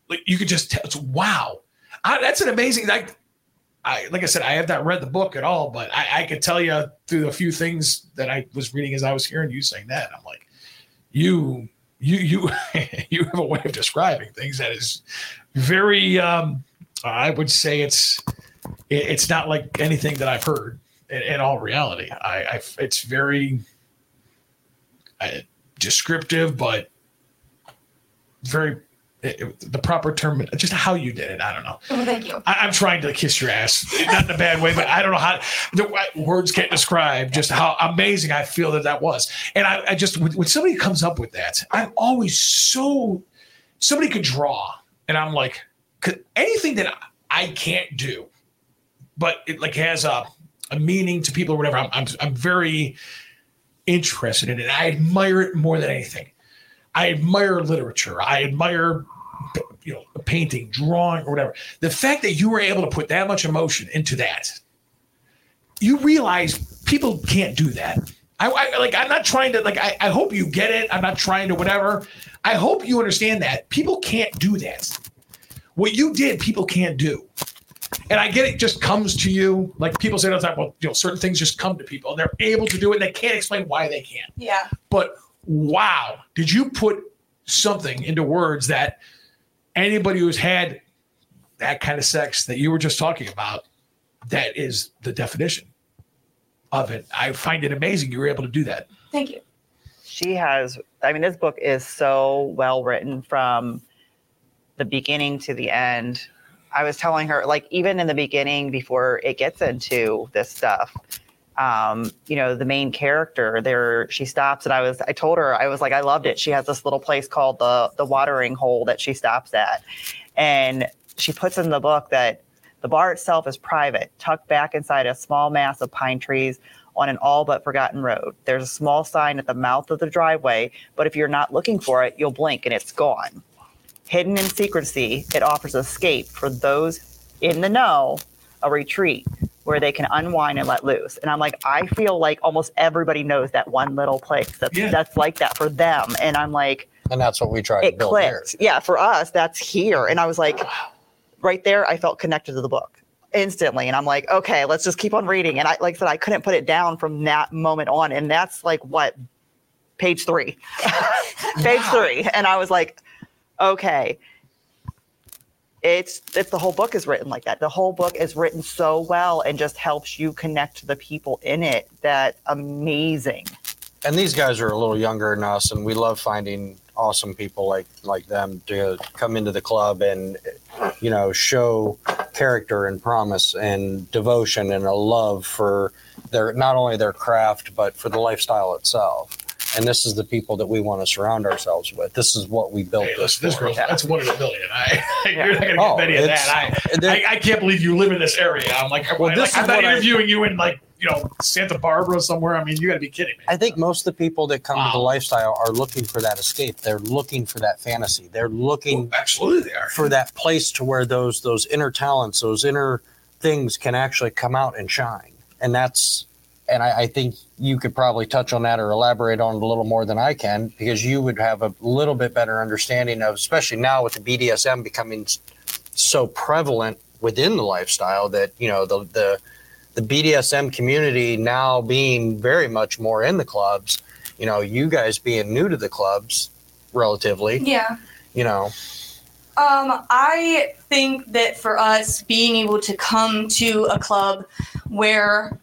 like you could just tell. It's wow, I, that's an amazing. Like, I like I said, I have not read the book at all, but I, I could tell you through a few things that I was reading as I was hearing you saying that. I'm like, you, you, you, you have a way of describing things that is very. um I would say it's it, it's not like anything that I've heard in, in all reality. I, I it's very uh, descriptive, but very the proper term, just how you did it. I don't know. Oh, thank you. I, I'm trying to kiss your ass, not in a bad way, but I don't know how the words can't describe just how amazing I feel that that was. And I, I just when, when somebody comes up with that, I'm always so somebody could draw, and I'm like, could, anything that I can't do, but it like has a a meaning to people or whatever. I'm I'm, I'm very interested in it. I admire it more than anything. I admire literature. I admire you know, a painting, drawing, or whatever. The fact that you were able to put that much emotion into that you realize people can't do that. I, I like. I'm not trying to like. I, I hope you get it. I'm not trying to whatever. I hope you understand that people can't do that. What you did, people can't do. And I get it just comes to you. Like people say all the time, well, you know, certain things just come to people and they're able to do it and they can't explain why they can't. Yeah. But wow, did you put something into words that anybody who's had that kind of sex that you were just talking about, that is the definition of it. I find it amazing you were able to do that. Thank you. she has i mean this book is so well written from the beginning to the end i was telling her like even in the beginning before it gets into this stuff um you know the main character there she stops and i was i told her i was like i loved it she has this little place called the the watering hole that she stops at and she puts in the book that the bar itself is private tucked back inside a small mass of pine trees on an all but forgotten road. There's a small sign at the mouth of the driveway, but if you're not looking for it, you'll blink and it's gone. Hidden in secrecy, it offers escape for those in the know, a retreat where they can unwind and let loose. And I'm like, I feel like almost everybody knows that one little place that's Yeah. that's like that for them. And I'm like, And that's what we try to it build here. clicked. Yeah, for us, that's here. And I was like, right there, I felt connected to the book instantly. And I'm like, okay, let's just keep on reading. And I, like I said, I couldn't put it down from that moment on. And that's like what page three, page Wow. three. And I was like, okay. It's, it's the whole book is written like that. The whole book is written so well and just helps you connect to the people in it. That amazing. and these guys are a little younger than us and we love finding awesome people like like them to come into the club and you know show character and promise and devotion and a love for their not only their craft but for the lifestyle itself and this is the people that we want to surround ourselves with this is what we built Hey, this listen, this for. girl, that's one in a million. I, Yeah. You're not going to get Oh, many of that. there- I, I, I can't believe you live in this area. I'm like, Well, I'm, this like, I'm not what I- interviewing you in like, you know, Santa Barbara somewhere. I mean, you got to be kidding me. I think most of the people that come to the lifestyle are looking for that escape. They're looking for that fantasy. They're looking Oh, absolutely, they are. for that place to where those those inner talents, those inner things can actually come out and shine. And that's and I, I think you could probably touch on that or elaborate on it a little more than I can because you would have a little bit better understanding of, especially now with the BDSM becoming so prevalent within the lifestyle that you know the the the BDSM community now being very much more in the clubs. You know, you guys being new to the clubs, relatively. Yeah. You know, Um, I think that for us being able to come to a club where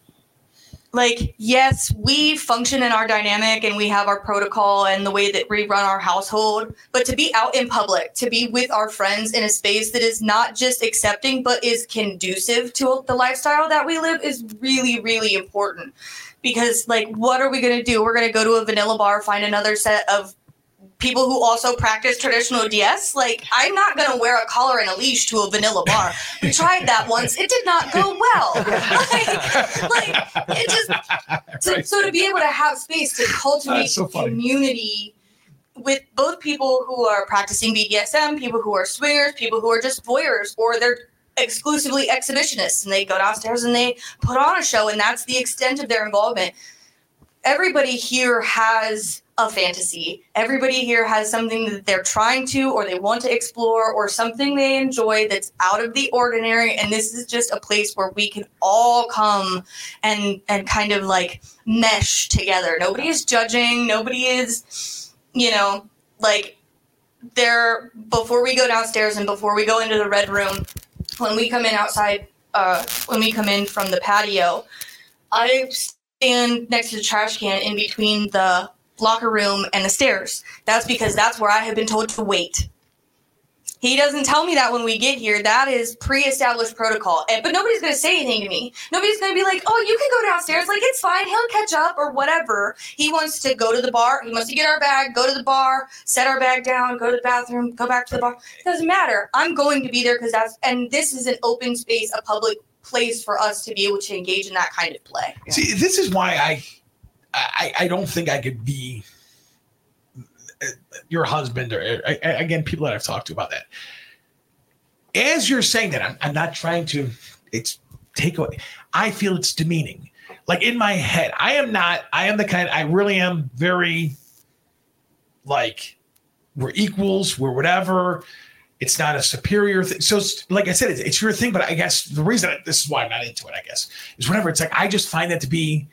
like yes we function in our dynamic and we have our protocol and the way that we run our household but to be out in public to be with our friends in a space that is not just accepting but is conducive to the lifestyle that we live is really really important. Because like what are we going to do? We're going to go to a vanilla bar find another set of people who also practice traditional DS. Like, I'm not going to wear a collar and a leash to a vanilla bar. We tried that once. It did not go well. like, like, it just, so, Right. so to be able to have space to cultivate so community with both people who are practicing BDSM, people who are swingers, people who are just voyeurs, or they're exclusively exhibitionists and they go downstairs and they put on a show and that's the extent of their involvement. Everybody here has a fantasy. Everybody here has something that they're trying to or they want to explore or something they enjoy that's out of the ordinary and this is just a place where we can all come and and kind of like mesh together. Nobody is judging, nobody is you know, like there before we go downstairs and before we go into the red room, when we come in outside uh when we come in from the patio, I stand next to the trash can in between the locker room and the stairs. That's because that's where I have been told to wait. He doesn't tell me that when we get here. That is pre-established protocol. And, but nobody's going to say anything to me. Nobody's going to be like, "Oh, you can go downstairs. Like it's fine. He'll catch up or whatever." He wants to go to the bar. He wants to get our bag, go to the bar, set our bag down, go to the bathroom, go back to the bar. It doesn't matter. I'm going to be there because that's and this is an open space, a public place for us to be able to engage in that kind of play. See, this is why I, I, I don't think I could be your husband or again people that I've talked to about that. As you're saying that, I'm, I'm not trying to. It's take away. I feel it's demeaning. Like in my head, I am not. I am the kind. I really am very like we're equals. We're whatever. It's not a superior thing. So, like I said, it's, it's your thing. But I guess the reason I, this is why I'm not into it. I guess is whenever it's like I just find that to be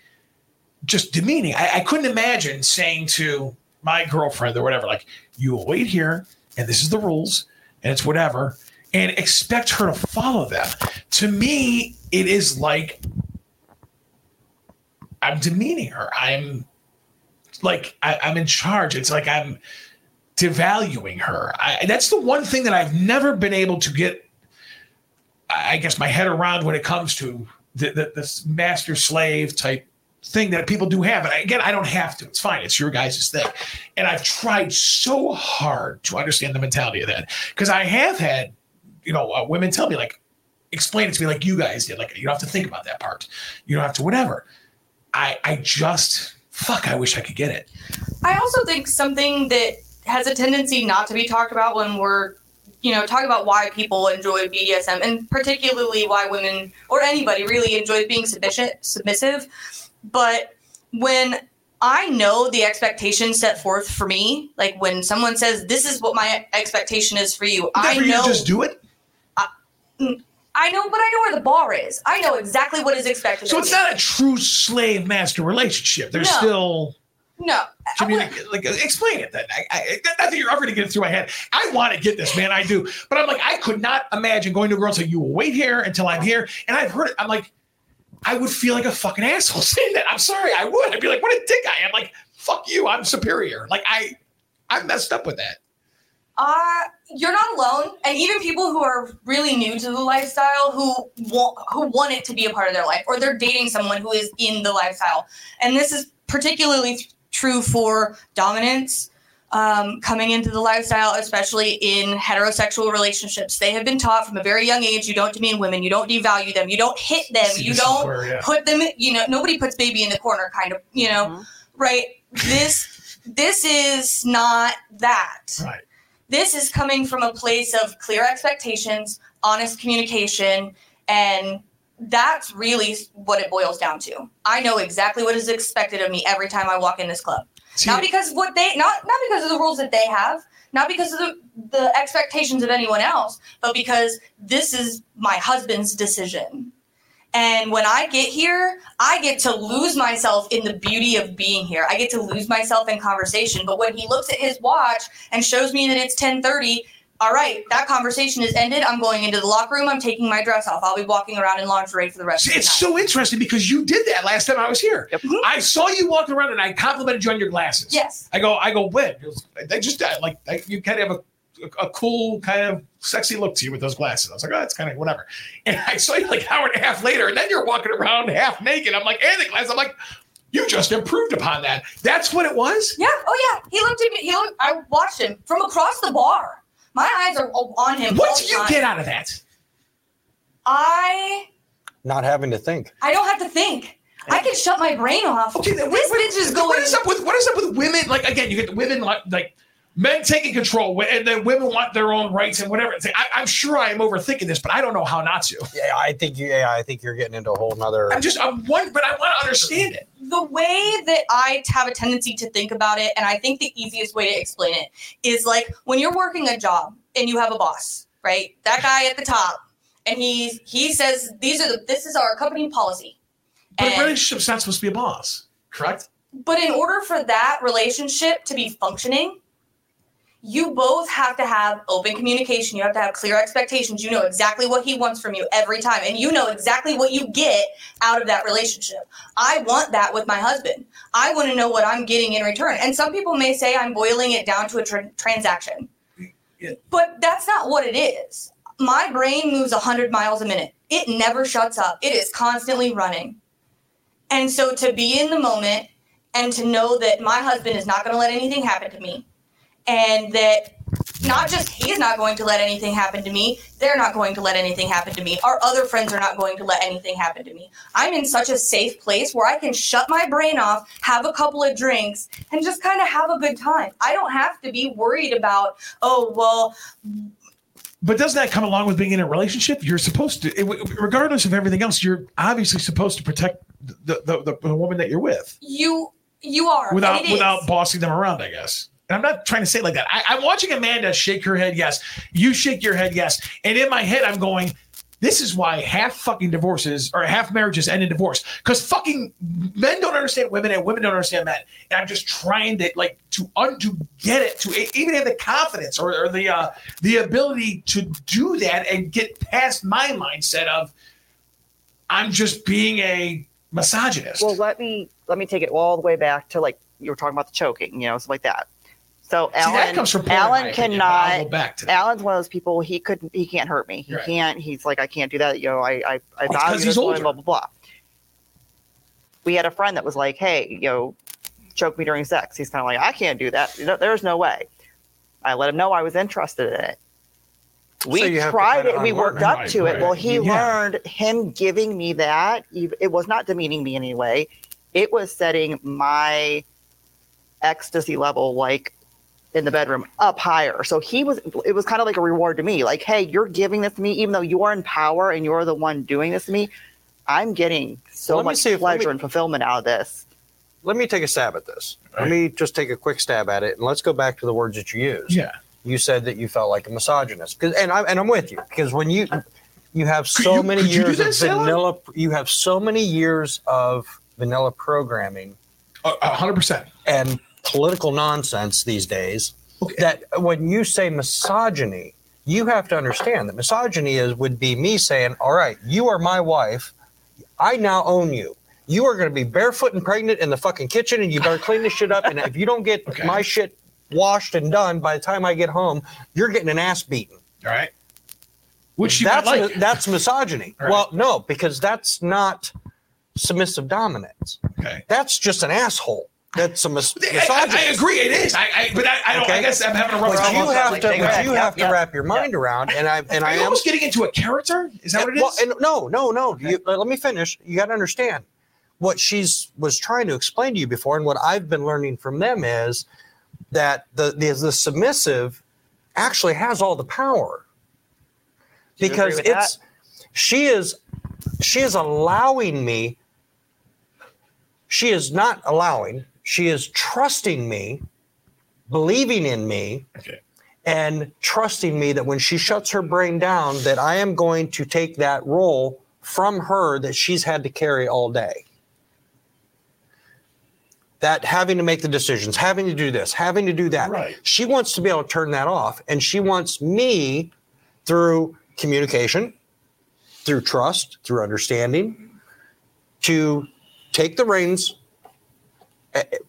just demeaning. I, I couldn't imagine saying to my girlfriend or whatever, like, you will wait here, and this is the rules, and it's whatever, and expect her to follow them. To me, it is like I'm demeaning her. I'm like I, I'm in charge. It's like I'm devaluing her. I, that's the one thing that I've never been able to get, I guess, my head around when it comes to the, the, this master slave type thing that people do have. And again, I don't have to. It's fine. It's your guys' thing. And I've tried so hard to understand the mentality of that because I have had, you know, uh, women tell me like, explain it to me like you guys did. Like you don't have to think about that part. You don't have to whatever. I I just fuck. I wish I could get it. I also think something that has a tendency not to be talked about when we're you know talking about why people enjoy BDSM and particularly why women or anybody really enjoys being submission, submissive but when I know the expectation set forth for me, like when someone says, "This is what my expectation is for you," I know. you just do it. Mm, I know, but I know where the bar is. I know exactly what is expected. So it's me. not a true slave master relationship. There's No. still no. I mean, like uh, explain it then. I, I, not that you're ever going to get it through my head. I want to get this, man. I do, but I'm like, I could not imagine going to a girl and saying, "You will wait here until I'm here." And I've heard it. I'm like, I would feel like a fucking asshole saying that. I'm sorry, I would. I'd be like, "What a dick I am!" Like, fuck you. I'm superior. Like I, I'm messed up with that. uh, you're not alone, and even people who are really new to the lifestyle who want who want it to be a part of their life, or they're dating someone who is in the lifestyle, and this is particularly th- true for dominance. Um, coming into the lifestyle, especially in heterosexual relationships, they have been taught from a very young age: you don't demean women, you don't devalue them, you don't hit them, See, you don't where, yeah. put them. You know, nobody puts baby in the corner, kind of. You know, Mhm. right? This this is not that Right. this is coming from a place of clear expectations, honest communication, and that's really what it boils down to. I know exactly what is expected of me every time I walk in this club. See, Not because of what they not not because of the rules that they have, not because of the, the expectations of anyone else, but because this is my husband's decision. And when I get here, I get to lose myself in the beauty of being here. I get to lose myself in conversation. But when he looks at his watch and shows me that it's 1030, all right, that conversation is ended. I'm going into the locker room. I'm taking my dress off. I'll be walking around in lingerie for the rest See, of the it's night. so interesting because you did that last time I was here. Yep. I saw you walking around and I complimented you on your glasses. yes. I go, I go, when? They just uh, like they, you kind of have a, a cool, kind of sexy look to you with those glasses. I was like, oh, it's kind of whatever. And I saw you like an hour and a half later, and then you're walking around half naked. I'm like, and the glasses. I'm like, you just improved upon that. That's what it was. Yeah. Oh yeah. He looked at me. He looked. I watched him from across the bar. My eyes are on him. What do you time. get out of that? I Not having to think. I don't have to think. I can shut my brain off. Okay, then this what- bitch is going. is up with what is up with women? Like again, you get the women like like men taking control, and then women want their own rights and whatever. I, I'm sure I am overthinking this, but I don't know how not to. Yeah, I think you. Yeah, I think you're getting into a whole nother. I'm just I'm one, but I want to understand it. the way that I have a tendency to think about it, and I think the easiest way to explain it is like when you're working a job and you have a boss, right? That guy at the top, and he he says these are the this is our company policy. But a And- relationship's not supposed to be a boss, correct? But in order for that relationship to be functioning, you both have to have open communication. You have to have clear expectations. You know exactly what he wants from you every time, and you know exactly what you get out of that relationship. I want that with my husband. I want to know what I'm getting in return. And some people may say I'm boiling it down to a tr- transaction, Yeah. but that's not what it is. My brain moves 100 miles a minute. It never shuts up. It is constantly running. And so to be in the moment and to know that my husband is not going to let anything happen to me and that not just he's not going to let anything happen to me they're not going to let anything happen to me our other friends are not going to let anything happen to me i'm in such a safe place where i can shut my brain off have a couple of drinks and just kind of have a good time i don't have to be worried about oh well But doesn't that come along with being in a relationship? You're supposed to, regardless of everything else, you're obviously supposed to protect the the, the, the woman that you're with You you are without without bossing them around. I guess. And I'm not trying to say it like that. I, I'm watching Amanda shake her head. Yes, you shake your head. Yes, and in my head, I'm going. This is why half fucking divorces or half marriages end in divorce because fucking men don't understand women and women don't understand men. And I'm just trying to like to un to get it to even have the confidence or, or the uh, the ability to do that and get past my mindset of I'm just being a misogynist. Well, let me let me take it all the way back to like you were talking about the choking, you know, stuff like that. So See, that Alan, comes from porn, in my Alan cannot. go back to that. Alan's one of those people. He couldn't. He can't hurt me. He Right. can't. He's like, I can't do that. You know, I I, I Well, value he's this older. Blah blah blah. We had a friend that was like, hey, you know, choke me during sex. He's kind of like, I can't do that. There's no way. I let him know I was interested in it. We to tried it. We worked it. up Right, to it. right. Well, he Yeah. learned him giving me that. It was not demeaning me in any way. It was setting my ecstasy level, like in the bedroom, up higher. So he was. It was kind of like a reward to me. Like, hey, you're giving this to me, even though you're in power and you're the one doing this to me. I'm getting so Let me much see if- let me- pleasure and fulfillment out of this. Let me take a stab at this. Right. Let me just take a quick stab at it, and let's go back to the words that you used. yeah. You said that you felt like a misogynist, 'Cause- and I and I'm with you because when you you have so you- many could you do years that, of Sarah? vanilla, you have so many years of vanilla programming A a hundred percent. and political nonsense these days Okay. that when you say misogyny, you have to understand that misogyny is would be me saying, "All right, you are my wife. I now own you. You are going to be barefoot and pregnant in the fucking kitchen, and you better clean this shit up. And if you don't get Okay. my shit washed and done by the time I get home, you're getting an ass beaten." All right. Which you that's like. that's misogyny. Right. Well, no, because that's not submissive dominance. okay. That's just an asshole. That's a mis- I, I. I agree, it is. I, I but I, I don't. I guess I'm having a rough But time. you with have that. to, Take but that. you Yep, have to yep. wrap your mind around, and I and Are I you am. almost getting into a character? Is that what it well, and no, no, no. You, uh, let me finish. You got to understand what she's was trying to explain to you before, and what I've been learning from them is that the the, the submissive actually has all the power Do you agree because with it's she is she is allowing me. She is not allowing. She is trusting me, believing in me, okay. and trusting me that when she shuts her brain down that i am going to take that role from her that she's had to carry all day that having to make the decisions having to do this having to do that Right. she wants to be able to turn that off and she wants me through communication through trust through understanding to take the reins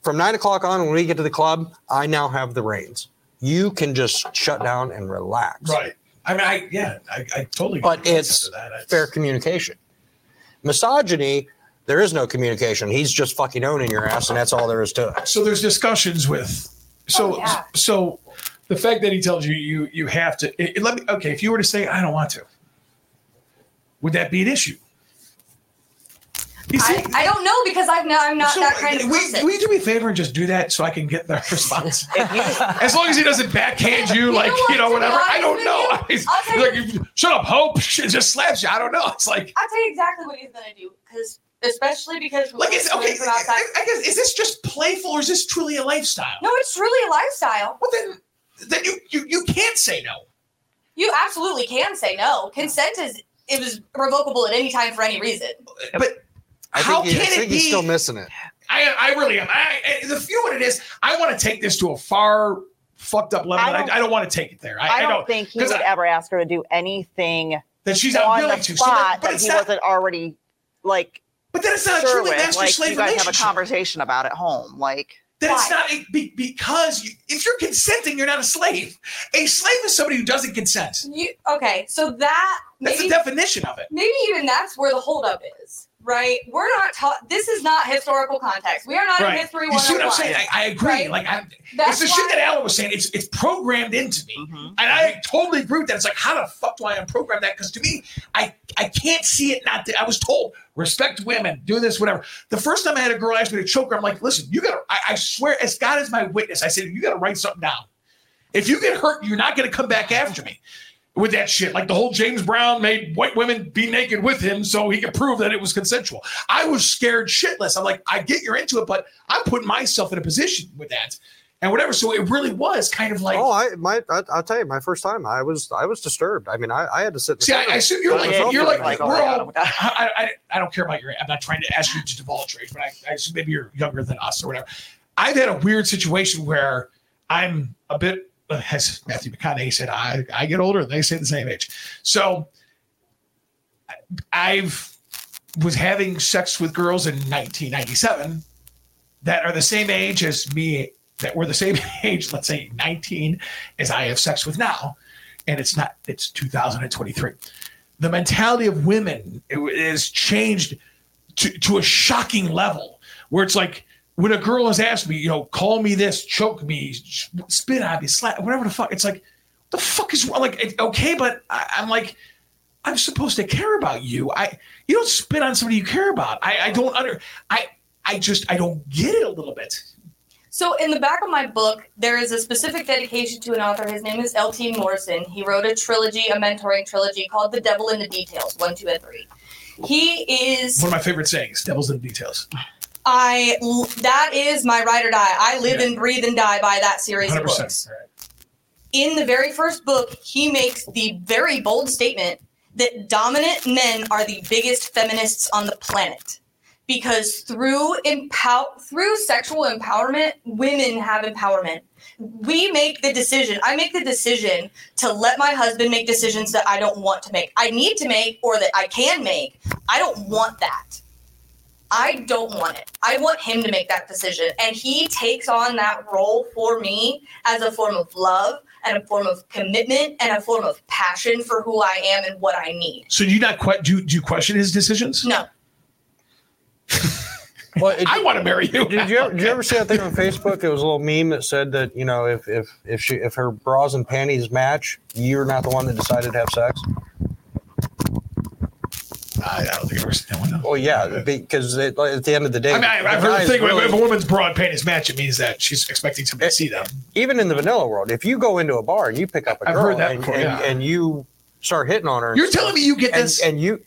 from nine o'clock on when we get to the club i now have the reins you can just shut down and relax Right. I mean, I yeah, I, I totally. but get it's that. It's- fair communication misogyny there is no communication he's just fucking owning your ass and that's all there is to it So there's discussions with. So Oh, yeah. so the fact that he tells you you you have to it- it- let me okay if you were to say I don't want to, would that be an issue? I, I don't know because I've I'm not so, that kind of we, person. will you do me a favor and just do that so I can get the response? If you just, as long as he doesn't backhand you, You like you know whatever. I don't know. you, like, you- shut up, Hope. It just slaps you. I don't know. It's like I'll tell you exactly what he's gonna do because especially because like it's okay. from outside. I, I guess is this just playful or is this truly a lifestyle? No, it's truly a lifestyle. Well then, then you you you can't say no. You absolutely can say no. Consent is it was revocable at any time for any reason. But i how think, he- can I think it he's be? still missing it I I really am. I, I the you know what it is. I want to take this to a far fucked up level. I don't- I don't want to take it there. I, I I don't don't think he would I- ever ask her to do anything that she's not on willing the to. So that- spot but that he not. wasn't already like But then it's not sure truly with. master Like slave you guys have a conversation about at home. Like Then it's not a, be, because you, if you're consenting, you're not a slave. A slave is somebody who doesn't consent. You okay? So that That's maybe the definition of it. maybe even that's where the holdup is, right? We're not taught. This is not historical context. We are not in history You see what I'm oh saying? I, I agree. Right. Like I'm, That's it's the shit that Alan was saying. It's it's programmed into me, mm-hmm. and I totally agree with that. It's like how the fuck do I unprogram that? Because to me, I I can't see it. Not I was told respect women, do this, whatever. The first time I had a girl ask me to choke her, I'm like, listen, you gotta. I, I swear, as God is my witness, I said you gotta write something down. If you get hurt, you're not gonna come back after me. With that shit. Like the whole James Brown made white women be naked with him so he could prove that it was consensual. I was scared shitless. I'm like, I get you're into it, but I'm putting myself in a position with that and whatever. So it really was kind of like. Oh, I my I, will tell you, my first time, I was I was disturbed. I mean, I, I had to sit. See, I, I assume you're like Yeah, you're like, like, oh we're all. I, I I don't care about your. I'm not trying to ask you to divulge age, but I, I assume maybe you're younger than us or whatever. I've had a weird situation where I'm a bit, as Matthew McConaughey said, I I get older. They say the same age, so I've was having sex with girls in 1997 that are the same age as me that were the same age, let's say 19, as I have sex with now. And it's not, it's 2023. The mentality of women is changed to, to a shocking level where it's like when a girl has asked me, you know, call me this, choke me, spit on me, slap, whatever the fuck. It's like, the fuck is wrong? Like, it- okay, but I, I'm like, I'm supposed to care about you. I you don't spit on somebody you care about. I, I don't under I I just I don't get it a little bit. So in the back of my book, there is a specific dedication to an author. His name is L.T. Morrison. He wrote a trilogy, a mentoring trilogy called The Devil in the Details, one, two, and three. He is One of my favorite sayings, devil's in the details. I that is my ride or die. I live Yeah. and breathe and die by that series of 100%. books. In the very first book, he makes the very bold statement that dominant men are the biggest feminists on the planet. Because through empower through sexual empowerment, women have empowerment. We make the decision. I make the decision to let my husband make decisions that I don't want to make. I need to make or that I can make. I don't want that. I don't want it. I want him to make that decision. And he takes on that role for me as a form of love and a form of commitment and a form of passion for who I am and what I need. So do you not que- do, you, do you question his decisions? No. Well, it- I want to marry you. Did you ever, did you ever see that thing on Facebook? It was a little meme that said that you know if if if she if her bras and panties match, you're not the one that decided to have sex. I, I don't think I've ever seen that one. No. Well, yeah, because it, like, at the end of the day, I mean, I, I've heard the thing really- if a woman's broad panties match, it means that she's expecting somebody to see them. Eh, even in the vanilla world, if you go into a bar and you pick up a I've girl heard that and, before, and, yeah. and you start hitting on her, You're stuff, telling me you get and, this? and you.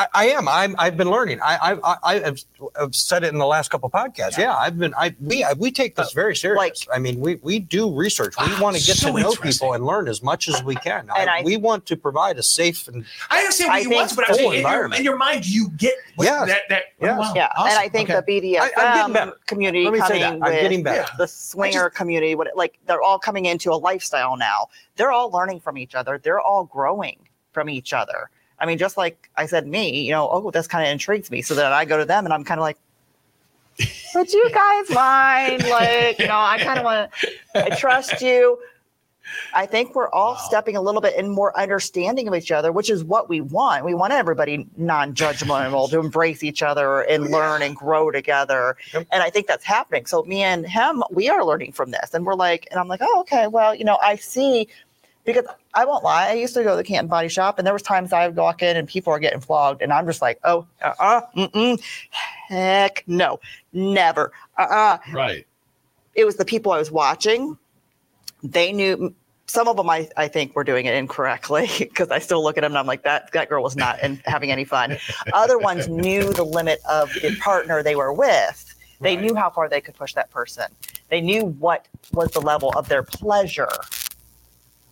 I, I am. I'm, I've been learning. I, I, I have, I've said it in the last couple podcasts. Yeah, I've been. I we we take this very serious. Like- I mean, we we do research. We Wow, want to get so to know people and learn as much as we can. And I, I- we want to provide a safe and I understand what I you want, but I'm saying in your, environment. in your mind, you get what, Yes. that that. Yes. wow, Yeah, and. I think Okay. the I- I'm getting BDSM community Let me say coming that. I'm with getting better. The swinger community, what like they're all coming into a lifestyle now. They're all learning from each other. They're all growing from each other. I mean, just like I said, me, you know, oh, this kind of intrigues me. So then I go to them and I'm kind of like, would you guys mind? Like, you know, I kind of want to, I trust you. I think we're all Wow. stepping a little bit in more understanding of each other, which is what we want. We want everybody non-judgmental to embrace each other and learn and grow together. Yep. And I think that's happening. So me and him, we are learning from this. And we're like, and I'm like, oh, okay, well, you know, I see because I won't lie, I used to go to the Canton Body Shop, and there was times I would walk in and people are getting flogged, and I'm just like, oh, uh-uh, mm-mm, heck no, never, uh-uh Right. it was the people I was watching. They knew some of them. I, I think were doing it incorrectly because I still look at them and I'm like that that girl was not in, having any fun. Other ones knew the limit of the partner they were with. They Right. knew how far they could push that person. They knew what was the level of their pleasure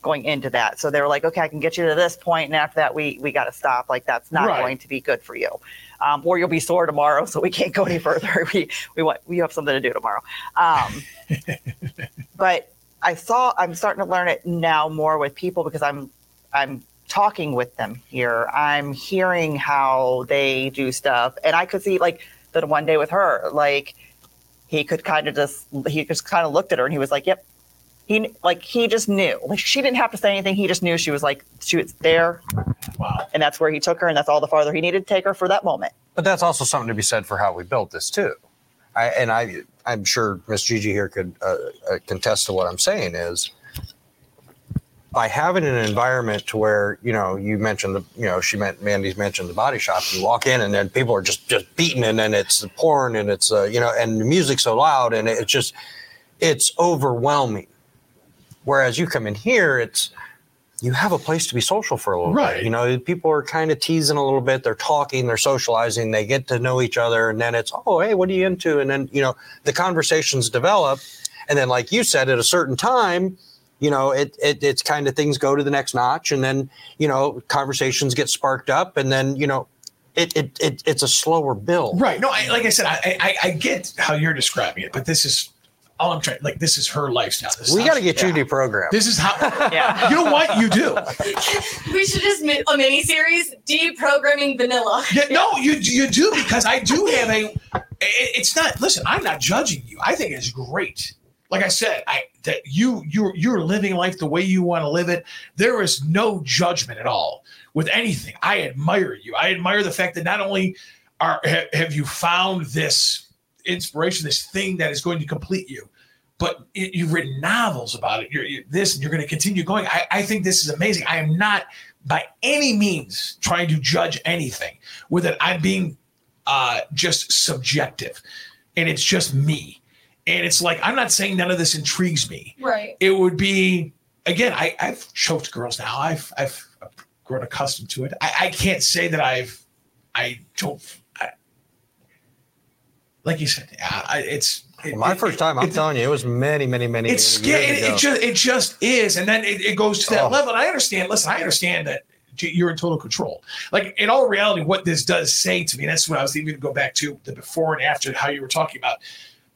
going into that. So they were like, okay, I can get you to this point, and after that, we we got to stop. Like that's not Right. going to be good for you, um, or you'll be sore tomorrow, so we can't go any further. we we want we have something to do tomorrow. Um, but I saw I'm starting to learn it now more with people because I'm I'm talking with them here. I'm hearing how they do stuff, and I could see like the one day with her, like he could kind of just he just kind of looked at her and he was like, "Yep." He like he just knew. Like she didn't have to say anything. He just knew she was like she was there, Wow. and that's where he took her, and that's all the farther he needed to take her for that moment. But that's also something to be said for how we built this too. I, and I, I'm sure Miss G.G. here could uh, uh, contest to what I'm saying is by having an environment to where you know you mentioned the you know she meant Mandy's mentioned the body shop. You walk in and then people are just just beating and then it's the porn and it's uh, you know and the music's so loud and it's just it's overwhelming. Whereas you come in here, it's you have a place to be social for a little Right. bit. You know, people are kind of teasing a little bit. They're talking, they're socializing, they get to know each other, and then it's, oh, hey, what are you into? And then you know, the conversations develop, and then, like you said, at a certain time, you know, it, it it's kind of things go to the next notch, and then you know, conversations get sparked up, and then you know, it it, it it's a slower build. Right. No, I, like I said, I, I I get how you're describing it, but this is all I'm trying. Like this is her lifestyle. This We got to she- get you deprogrammed. This is how. Yeah. You know what you do. We should just mi- a mini series deprogramming vanilla. Yeah, no, you you do because I do have a. it- It's not. Listen, I'm not judging you. I think it's great. Like I said, I that you you're you're living life the way you want to live it. There is no judgment at all with anything. I admire you. I admire the fact that not only are ha- have you found this inspiration, this thing that is going to complete you, but it, you've written novels about it. You're, you this, and you're going to continue going. I, I think this is amazing. I am not by any means trying to judge anything with it. I'm being uh, just subjective, and it's just me. And it's like I'm not saying none of this intrigues me. Right. It would be again. I, I've choked girls now. I've I've grown accustomed to it. I, I can't say that I've I don't. Like you said, I, I- it's it- My it- first time, I'm it- telling you, it was many, many, many, it's years it, just it just is, and then it, it goes to that Oh. level. And I understand. Listen, I understand that you're in total control. Like in all reality, what this does say to me, and that's what I was even going to go back to the before and after how you were talking about.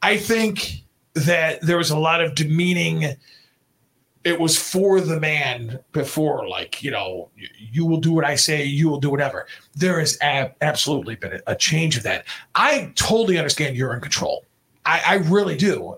I think that there was a lot of demeaning. It was for the man before, like you know, you, will do what I say, you will do whatever. There has ab- absolutely been a, a change of that. I totally understand you're in control. I, I really do.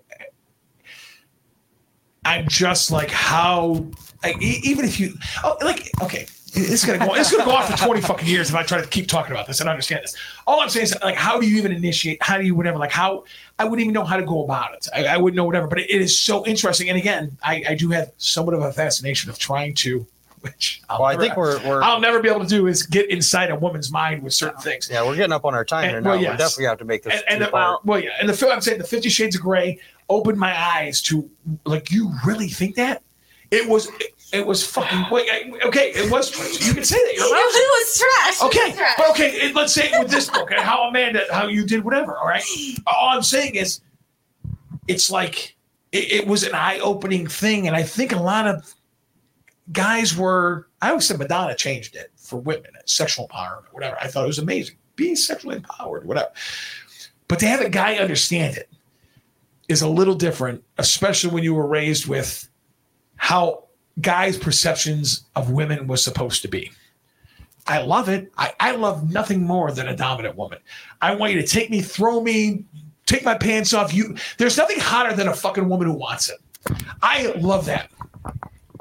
I'm just like how e- even if you oh like okay it's gonna go it's gonna go on for 20 fucking years if I try to keep talking about this and understand this. All I'm saying is like how do you even initiate? How do you whatever? Like how I wouldn't even know how to go about it. I, I wouldn't know whatever. But it, it is so interesting. And again, I, I do have somewhat of a fascination of trying to, which I'll well, I think we're, we're I'll never be able to do is get inside a woman's mind with certain things. yeah, we're getting up on our time And- here now. well, We yes. definitely have to make this. and, and the, well, yeah, and the film I'm saying the Fifty Shades of Grey opened my eyes to like you really think that it was it, it was fucking wait, okay it was you can say that you're It allowed to. was trash. It was Okay, trash. but okay, it- let's say with this book and how Amanda, how you did whatever. All right, all I'm saying is, it's like it, it was an eye-opening thing, and I think a lot of guys were. I always said Madonna changed it for women, sexual empowerment, whatever. I thought it was amazing, being sexually empowered, whatever. But to have a guy understand it is a little different, especially when you were raised with how guys' perceptions of women was supposed to be. I love it. I, I love nothing more than a dominant woman. I want you to take me, throw me, take my pants off. You there's nothing hotter than a fucking woman who wants it. I love that.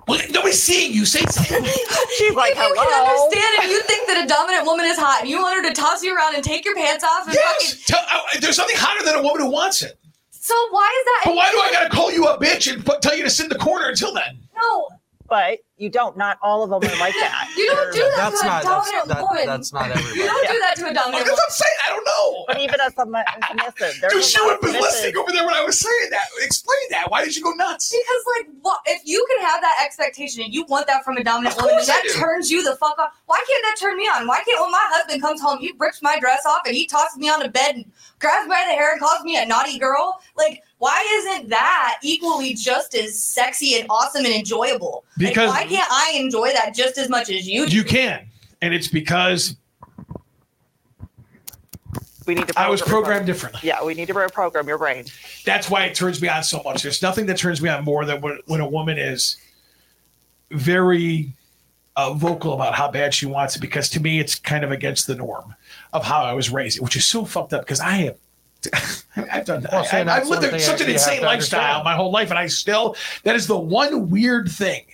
Well, nobody's seeing you. Say something. She's like, if you can hello. understand if you think that a dominant woman is hot and you want her to toss you around and take your pants off and fucking yes. Tell, uh, there's nothing hotter than a woman who wants it. So why is that But why do I gotta call you a bitch and put, tell you to sit in the corner until then? no But you don't. Not all of them are like that. you don't do that that's to a not that's, dominant that, woman that's not everybody. you don't do that to a dominant woman what I'm saying. I don't know. But even as a submissive, there's Dude, she lot would have been listening over there when I was saying that. Explain that. Why did you go nuts? because like what if you can have that expectation and you want that from a dominant woman and that do. turns you the fuck off why can't that turn me on why can't when my husband comes home he rips my dress off and he tosses me on the bed and grabs me by the hair and calls me a naughty girl like why isn't that equally just as sexy and awesome and enjoyable Like, Because- why can't i enjoy that just as much as you do You can. And it's because We need to. I was programmed differently. Yeah, we need to reprogram your brain. That's why it turns me on so much. There's nothing that turns me on more than when, when a woman is very uh, vocal about how bad she wants it, because to me, it's kind of against the norm of how I was raised, which is so fucked up because I have. I've done that. Well, I, have lived a- such an insane lifestyle my whole life, and I still that is the one weird thing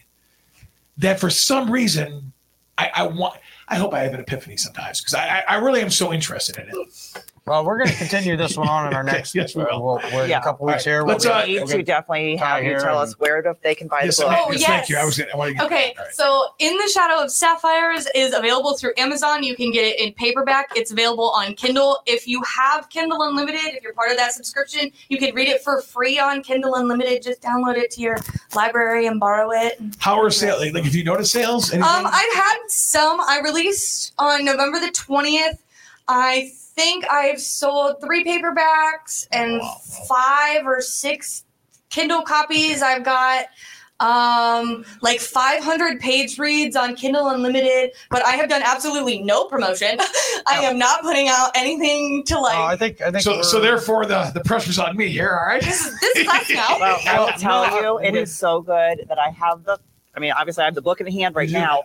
that for some reason I, I want. I hope I have an epiphany sometimes because I, I really am so interested in it. Well, we're going to continue this one on in our next. Yes, we will. We'll, we're Yeah. a couple weeks here. Let's, we'll uh, get- We need we'll to get- definitely have you tell and- us where to, they can buy Yes, the book. Oh, yes, Thank you. I was gonna. I want to Okay, All right. so In the Shadow of Sapphires is available through Amazon. You can get it in paperback. It's available on Kindle. If you have Kindle Unlimited, if you're part of that subscription, you can read it for free on Kindle Unlimited. Just download it to your library and borrow it. How are sales? Like, like, if you notice sales, anything? Um, I've had some. I released on November the twentieth. I think I've sold three paperbacks and Wow. five or six Kindle copies. I've got um like 500 page reads on Kindle Unlimited, but I have done absolutely no promotion. I am not putting out anything to like. Oh, I think. I think. so, so therefore, the the pressure's on me here. All right. this is this is us now. Well, I will tell you, it is so good that I have the. I mean, obviously, I have the book in the hand right You do. now.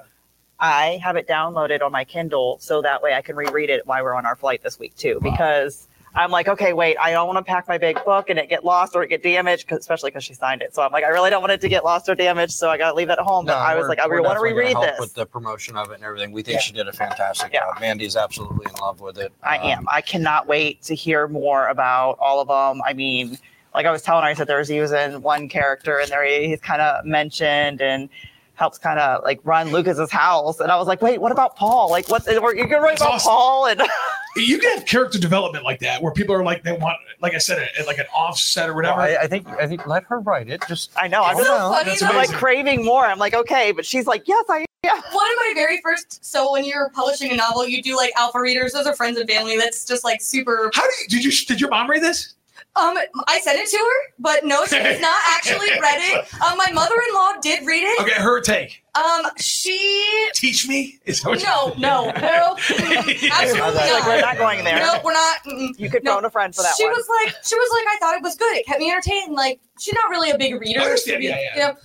I have it downloaded on my Kindle so that way I can reread it while we're on our flight this week too. Wow. Because I'm like, okay, wait, I don't want to pack my big book and it get lost or it get damaged, 'cause- especially because she signed it. So I'm like, I really don't want it to get lost or damaged, so I got to leave it at home. But No, I was like, I we're want to reread this. with the promotion of it and everything. We think Yeah. she did a fantastic Yeah. job. Mandy's absolutely in love with it. I Um, am. I cannot wait to hear more about all of them. I mean, like I was telling her, I said there's using one character and there he's kind of mentioned and helps kind of like run Lucas's house. And I was like, wait, what about Paul? Like, what? You're gonna write That's about awesome. Paul? And You can have character development like that, where people are like they want, like I said, a, like an offset or whatever. Well, I, I think. I think. Let her write it. Just. I know I'm just no, funny that's. I'm like craving more. I'm like, okay, but she's like, yes, I yeah. One of my very first. So when you're publishing a novel, you do like alpha readers. Those are friends and family. That's just like super How do you did you did your mom read this? Um, I sent it to her, but no, she's not actually read it. Um, my mother-in-law did read it. Okay, her take. Um, she Teach me. Is that what you- no, no, no, mm, absolutely Like, we're not. not going there. No, we're not. mm-mm. You could No. phone a friend for that she one. was like, she was like, I thought it was good. It kept me entertained. Like, she's not really a big reader. I understand, yeah, yeah. You know,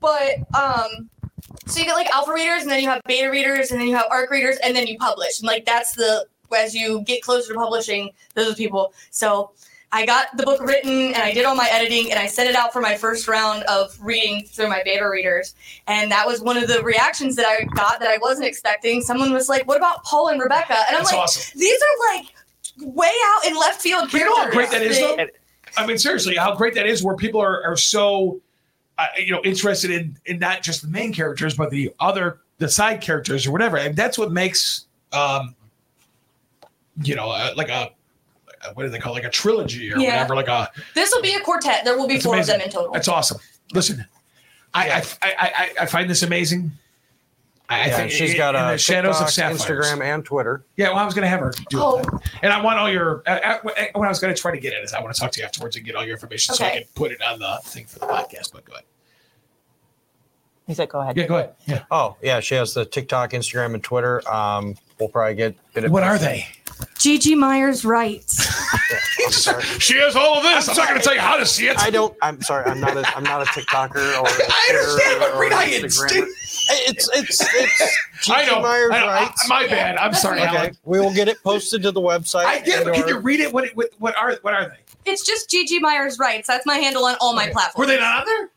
but um, so you get like alpha readers, and then you have beta readers, and then you have arc readers, and then you publish. And like that's the as you get closer to publishing, those are people. So I got the book written, and I did all my editing, and I sent it out for my first round of reading through my beta readers. And that was one of the reactions that I got that I wasn't expecting. Someone was like, "What about Paul and Rebecca?" And I'm That's like, awesome. these are like way out in left field But you know how great that is, though? I mean, seriously, how great that is, where people are are so, uh, you know, interested in in not just the main characters, but the other the side characters or whatever. And that's what makes, um, you know, uh, like a what do they call it? like a trilogy or Yeah. whatever. Like a This will be a quartet. There will be four amazing. of them in total. that's awesome. Listen, I I, I, I I find this amazing. I, I yeah, think she's in- got in a the shadows TikTok, of sapphires. Instagram, and Twitter. Yeah, well, I was going to have her do Oh. that, and I want all your. Uh, uh, what I was going to try to get at is I want to talk to you afterwards and get all your information so I can put it on the thing for the podcast. But go ahead. He said, go ahead. Yeah, go ahead. Yeah. Oh yeah, she has the TikTok, Instagram, and Twitter. Um, we'll probably get. get it What are they? G.G. Myers writes. Yeah, I'm sorry. She has all of this. I'm not going to tell you how to see it. I don't. I'm sorry. I'm not. A, I'm not a TikToker or. a I understand, but read or how you Instagrammer. instinct- It's it's it's. I G.G. know. Myers I know. I- writes. my bad. I'm sorry, okay. Okay, Alan. we will get it posted to the website. I get it, can you read it? What, what, what are what are they? It's just G.G. Myers writes. That's my handle on all my Okay. platforms. Were they not on there?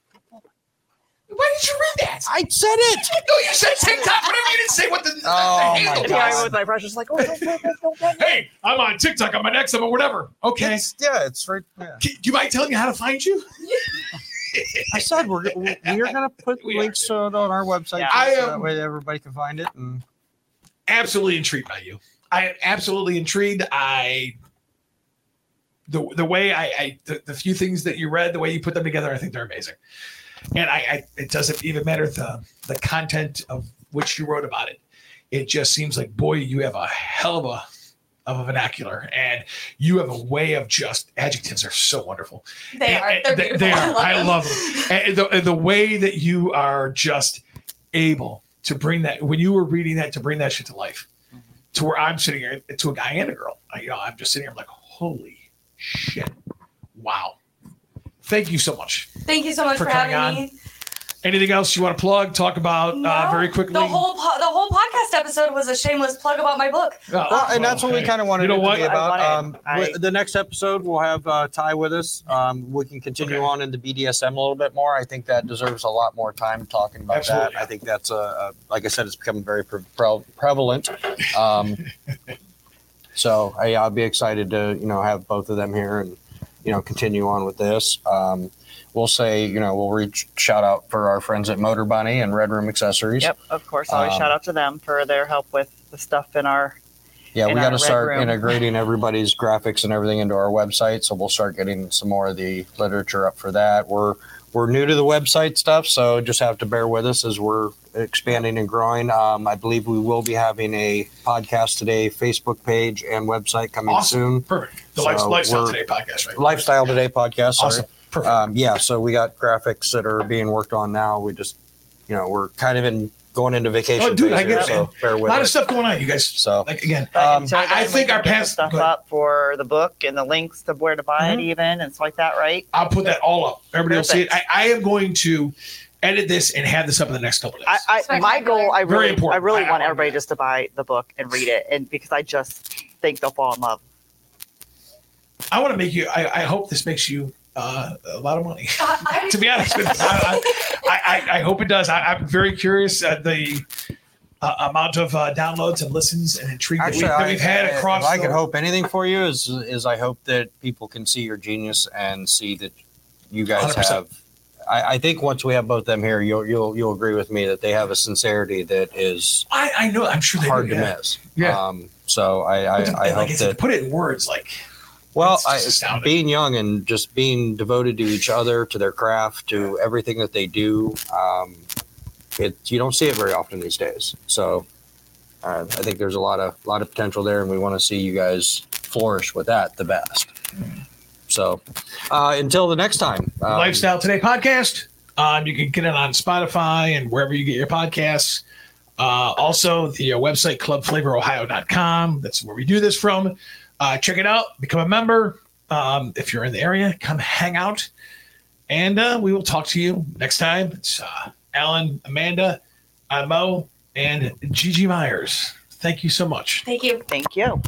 Why did you read that? I said it. No, you said TikTok. Whatever. You didn't say what the, oh the- the Oh, my handle And God. I was. was with my brush, just like, oh, don't say this, don't say this. Hey, I'm on TikTok. I'm on X. I'm on whatever. Okay. It's, yeah, it's right. Yeah. Can- Do you mind telling me how to find you? I said we're we are gonna put We links to it on our website. Yeah. I so that um, way everybody can find it. And absolutely intrigued by you. I am absolutely intrigued. I the the way I, I the, the few things that you read, the way you put them together, I think they're amazing. And I, I it doesn't even matter the the content of which you wrote about it. It just seems like boy, you have a hell of a of a vernacular, and you have a way of just adjectives are so wonderful. They And- are. and they, they are. I love them. The, the way that you are just able to bring that when you were reading that to bring that shit to life, to where I'm sitting here to a guy and a girl. I, you know, I'm just sitting here. I'm like, holy shit, wow. Thank you so much. Thank you so much For for, coming having me. Anything else you want to plug? Talk about uh, very quickly. The whole po- the whole podcast episode was a shameless plug about my book. Oh, well, and that's what we kind of wanted You know it to what? be about. Um, I- the next episode we'll have uh, Ty with us. Um, we can continue Okay. on into BDSM a little bit more. I think that deserves a lot more time talking about Absolutely. that. I think that's a, a like I said, it's becoming very pre- pre- prevalent. Um, So I, I'll be excited to you know have both of them here and you know continue on with this. Um, we'll say you know we'll reach shout out for our friends at Motorbunny and Red Room Accessories. Yep, of course. Always Um, shout out to them for their help with the stuff in our. Yeah, in we got to start Room. integrating everybody's graphics and everything into our website. So we'll start getting some more of the literature up for that. We're we're new to the website stuff, so just have to bear with us as we're expanding and growing. Um, I believe we will be having a podcast today, Facebook page, and website coming Awesome. soon. Perfect. The So Life- Lifestyle Today podcast, right? Lifestyle Today podcast. Sorry. Awesome. Perfect. Um, yeah, so we got graphics that are being worked on now. We just, you know, we're kind of in going into vacation. Oh, dude, I get here, it, so man. bear a lot it. of stuff going on. You guys, So like again, Um, Until I- I think our get past- stuff up for the book and the links to where to buy Mhm. it, even and stuff like that, right? I'll put that all up. Everybody will see it. I, I am going to edit this and have this up in the next couple of days. I, I my goal, I Very really, I really I- I want want everybody that. just to buy the book and read it, and because I just think they'll fall in love. I want to make you. I, I hope this makes you uh, a lot of money. I, to be honest with you, I, I, I, I hope it does. I, I'm very curious at the uh, amount of uh, downloads and listens and intrigue that, we, Actually, that we've had I, across. If I the- could hope anything for you is is I hope that people can see your genius and see that you guys 100%. have. I, I think once we have both them here, you'll you'll you'll agree with me that they have a sincerity that is I, I know. I'm sure they hard do, to yeah. miss. Yeah. Um, so I I, to- I like hope I said, that put it in words like well, I, being young and just being devoted to each other, to their craft, to everything that they do, um, it you don't see it very often these days. So uh, I think there's a lot of lot of potential there, and we want to see you guys flourish with that the best. So uh, until the next time, um, Lifestyle Today podcast. Um, you can get it on Spotify and wherever you get your podcasts. Uh, also, the uh, website clubflavorohio.com. That's where we do this from. Uh, check it out. Become a member. Um, if you're in the area, come hang out. And uh, we will talk to you next time. It's uh, Alan, Amanda, I'm Mo, and G.G. Myers. Thank you so much. thank you. Thank you.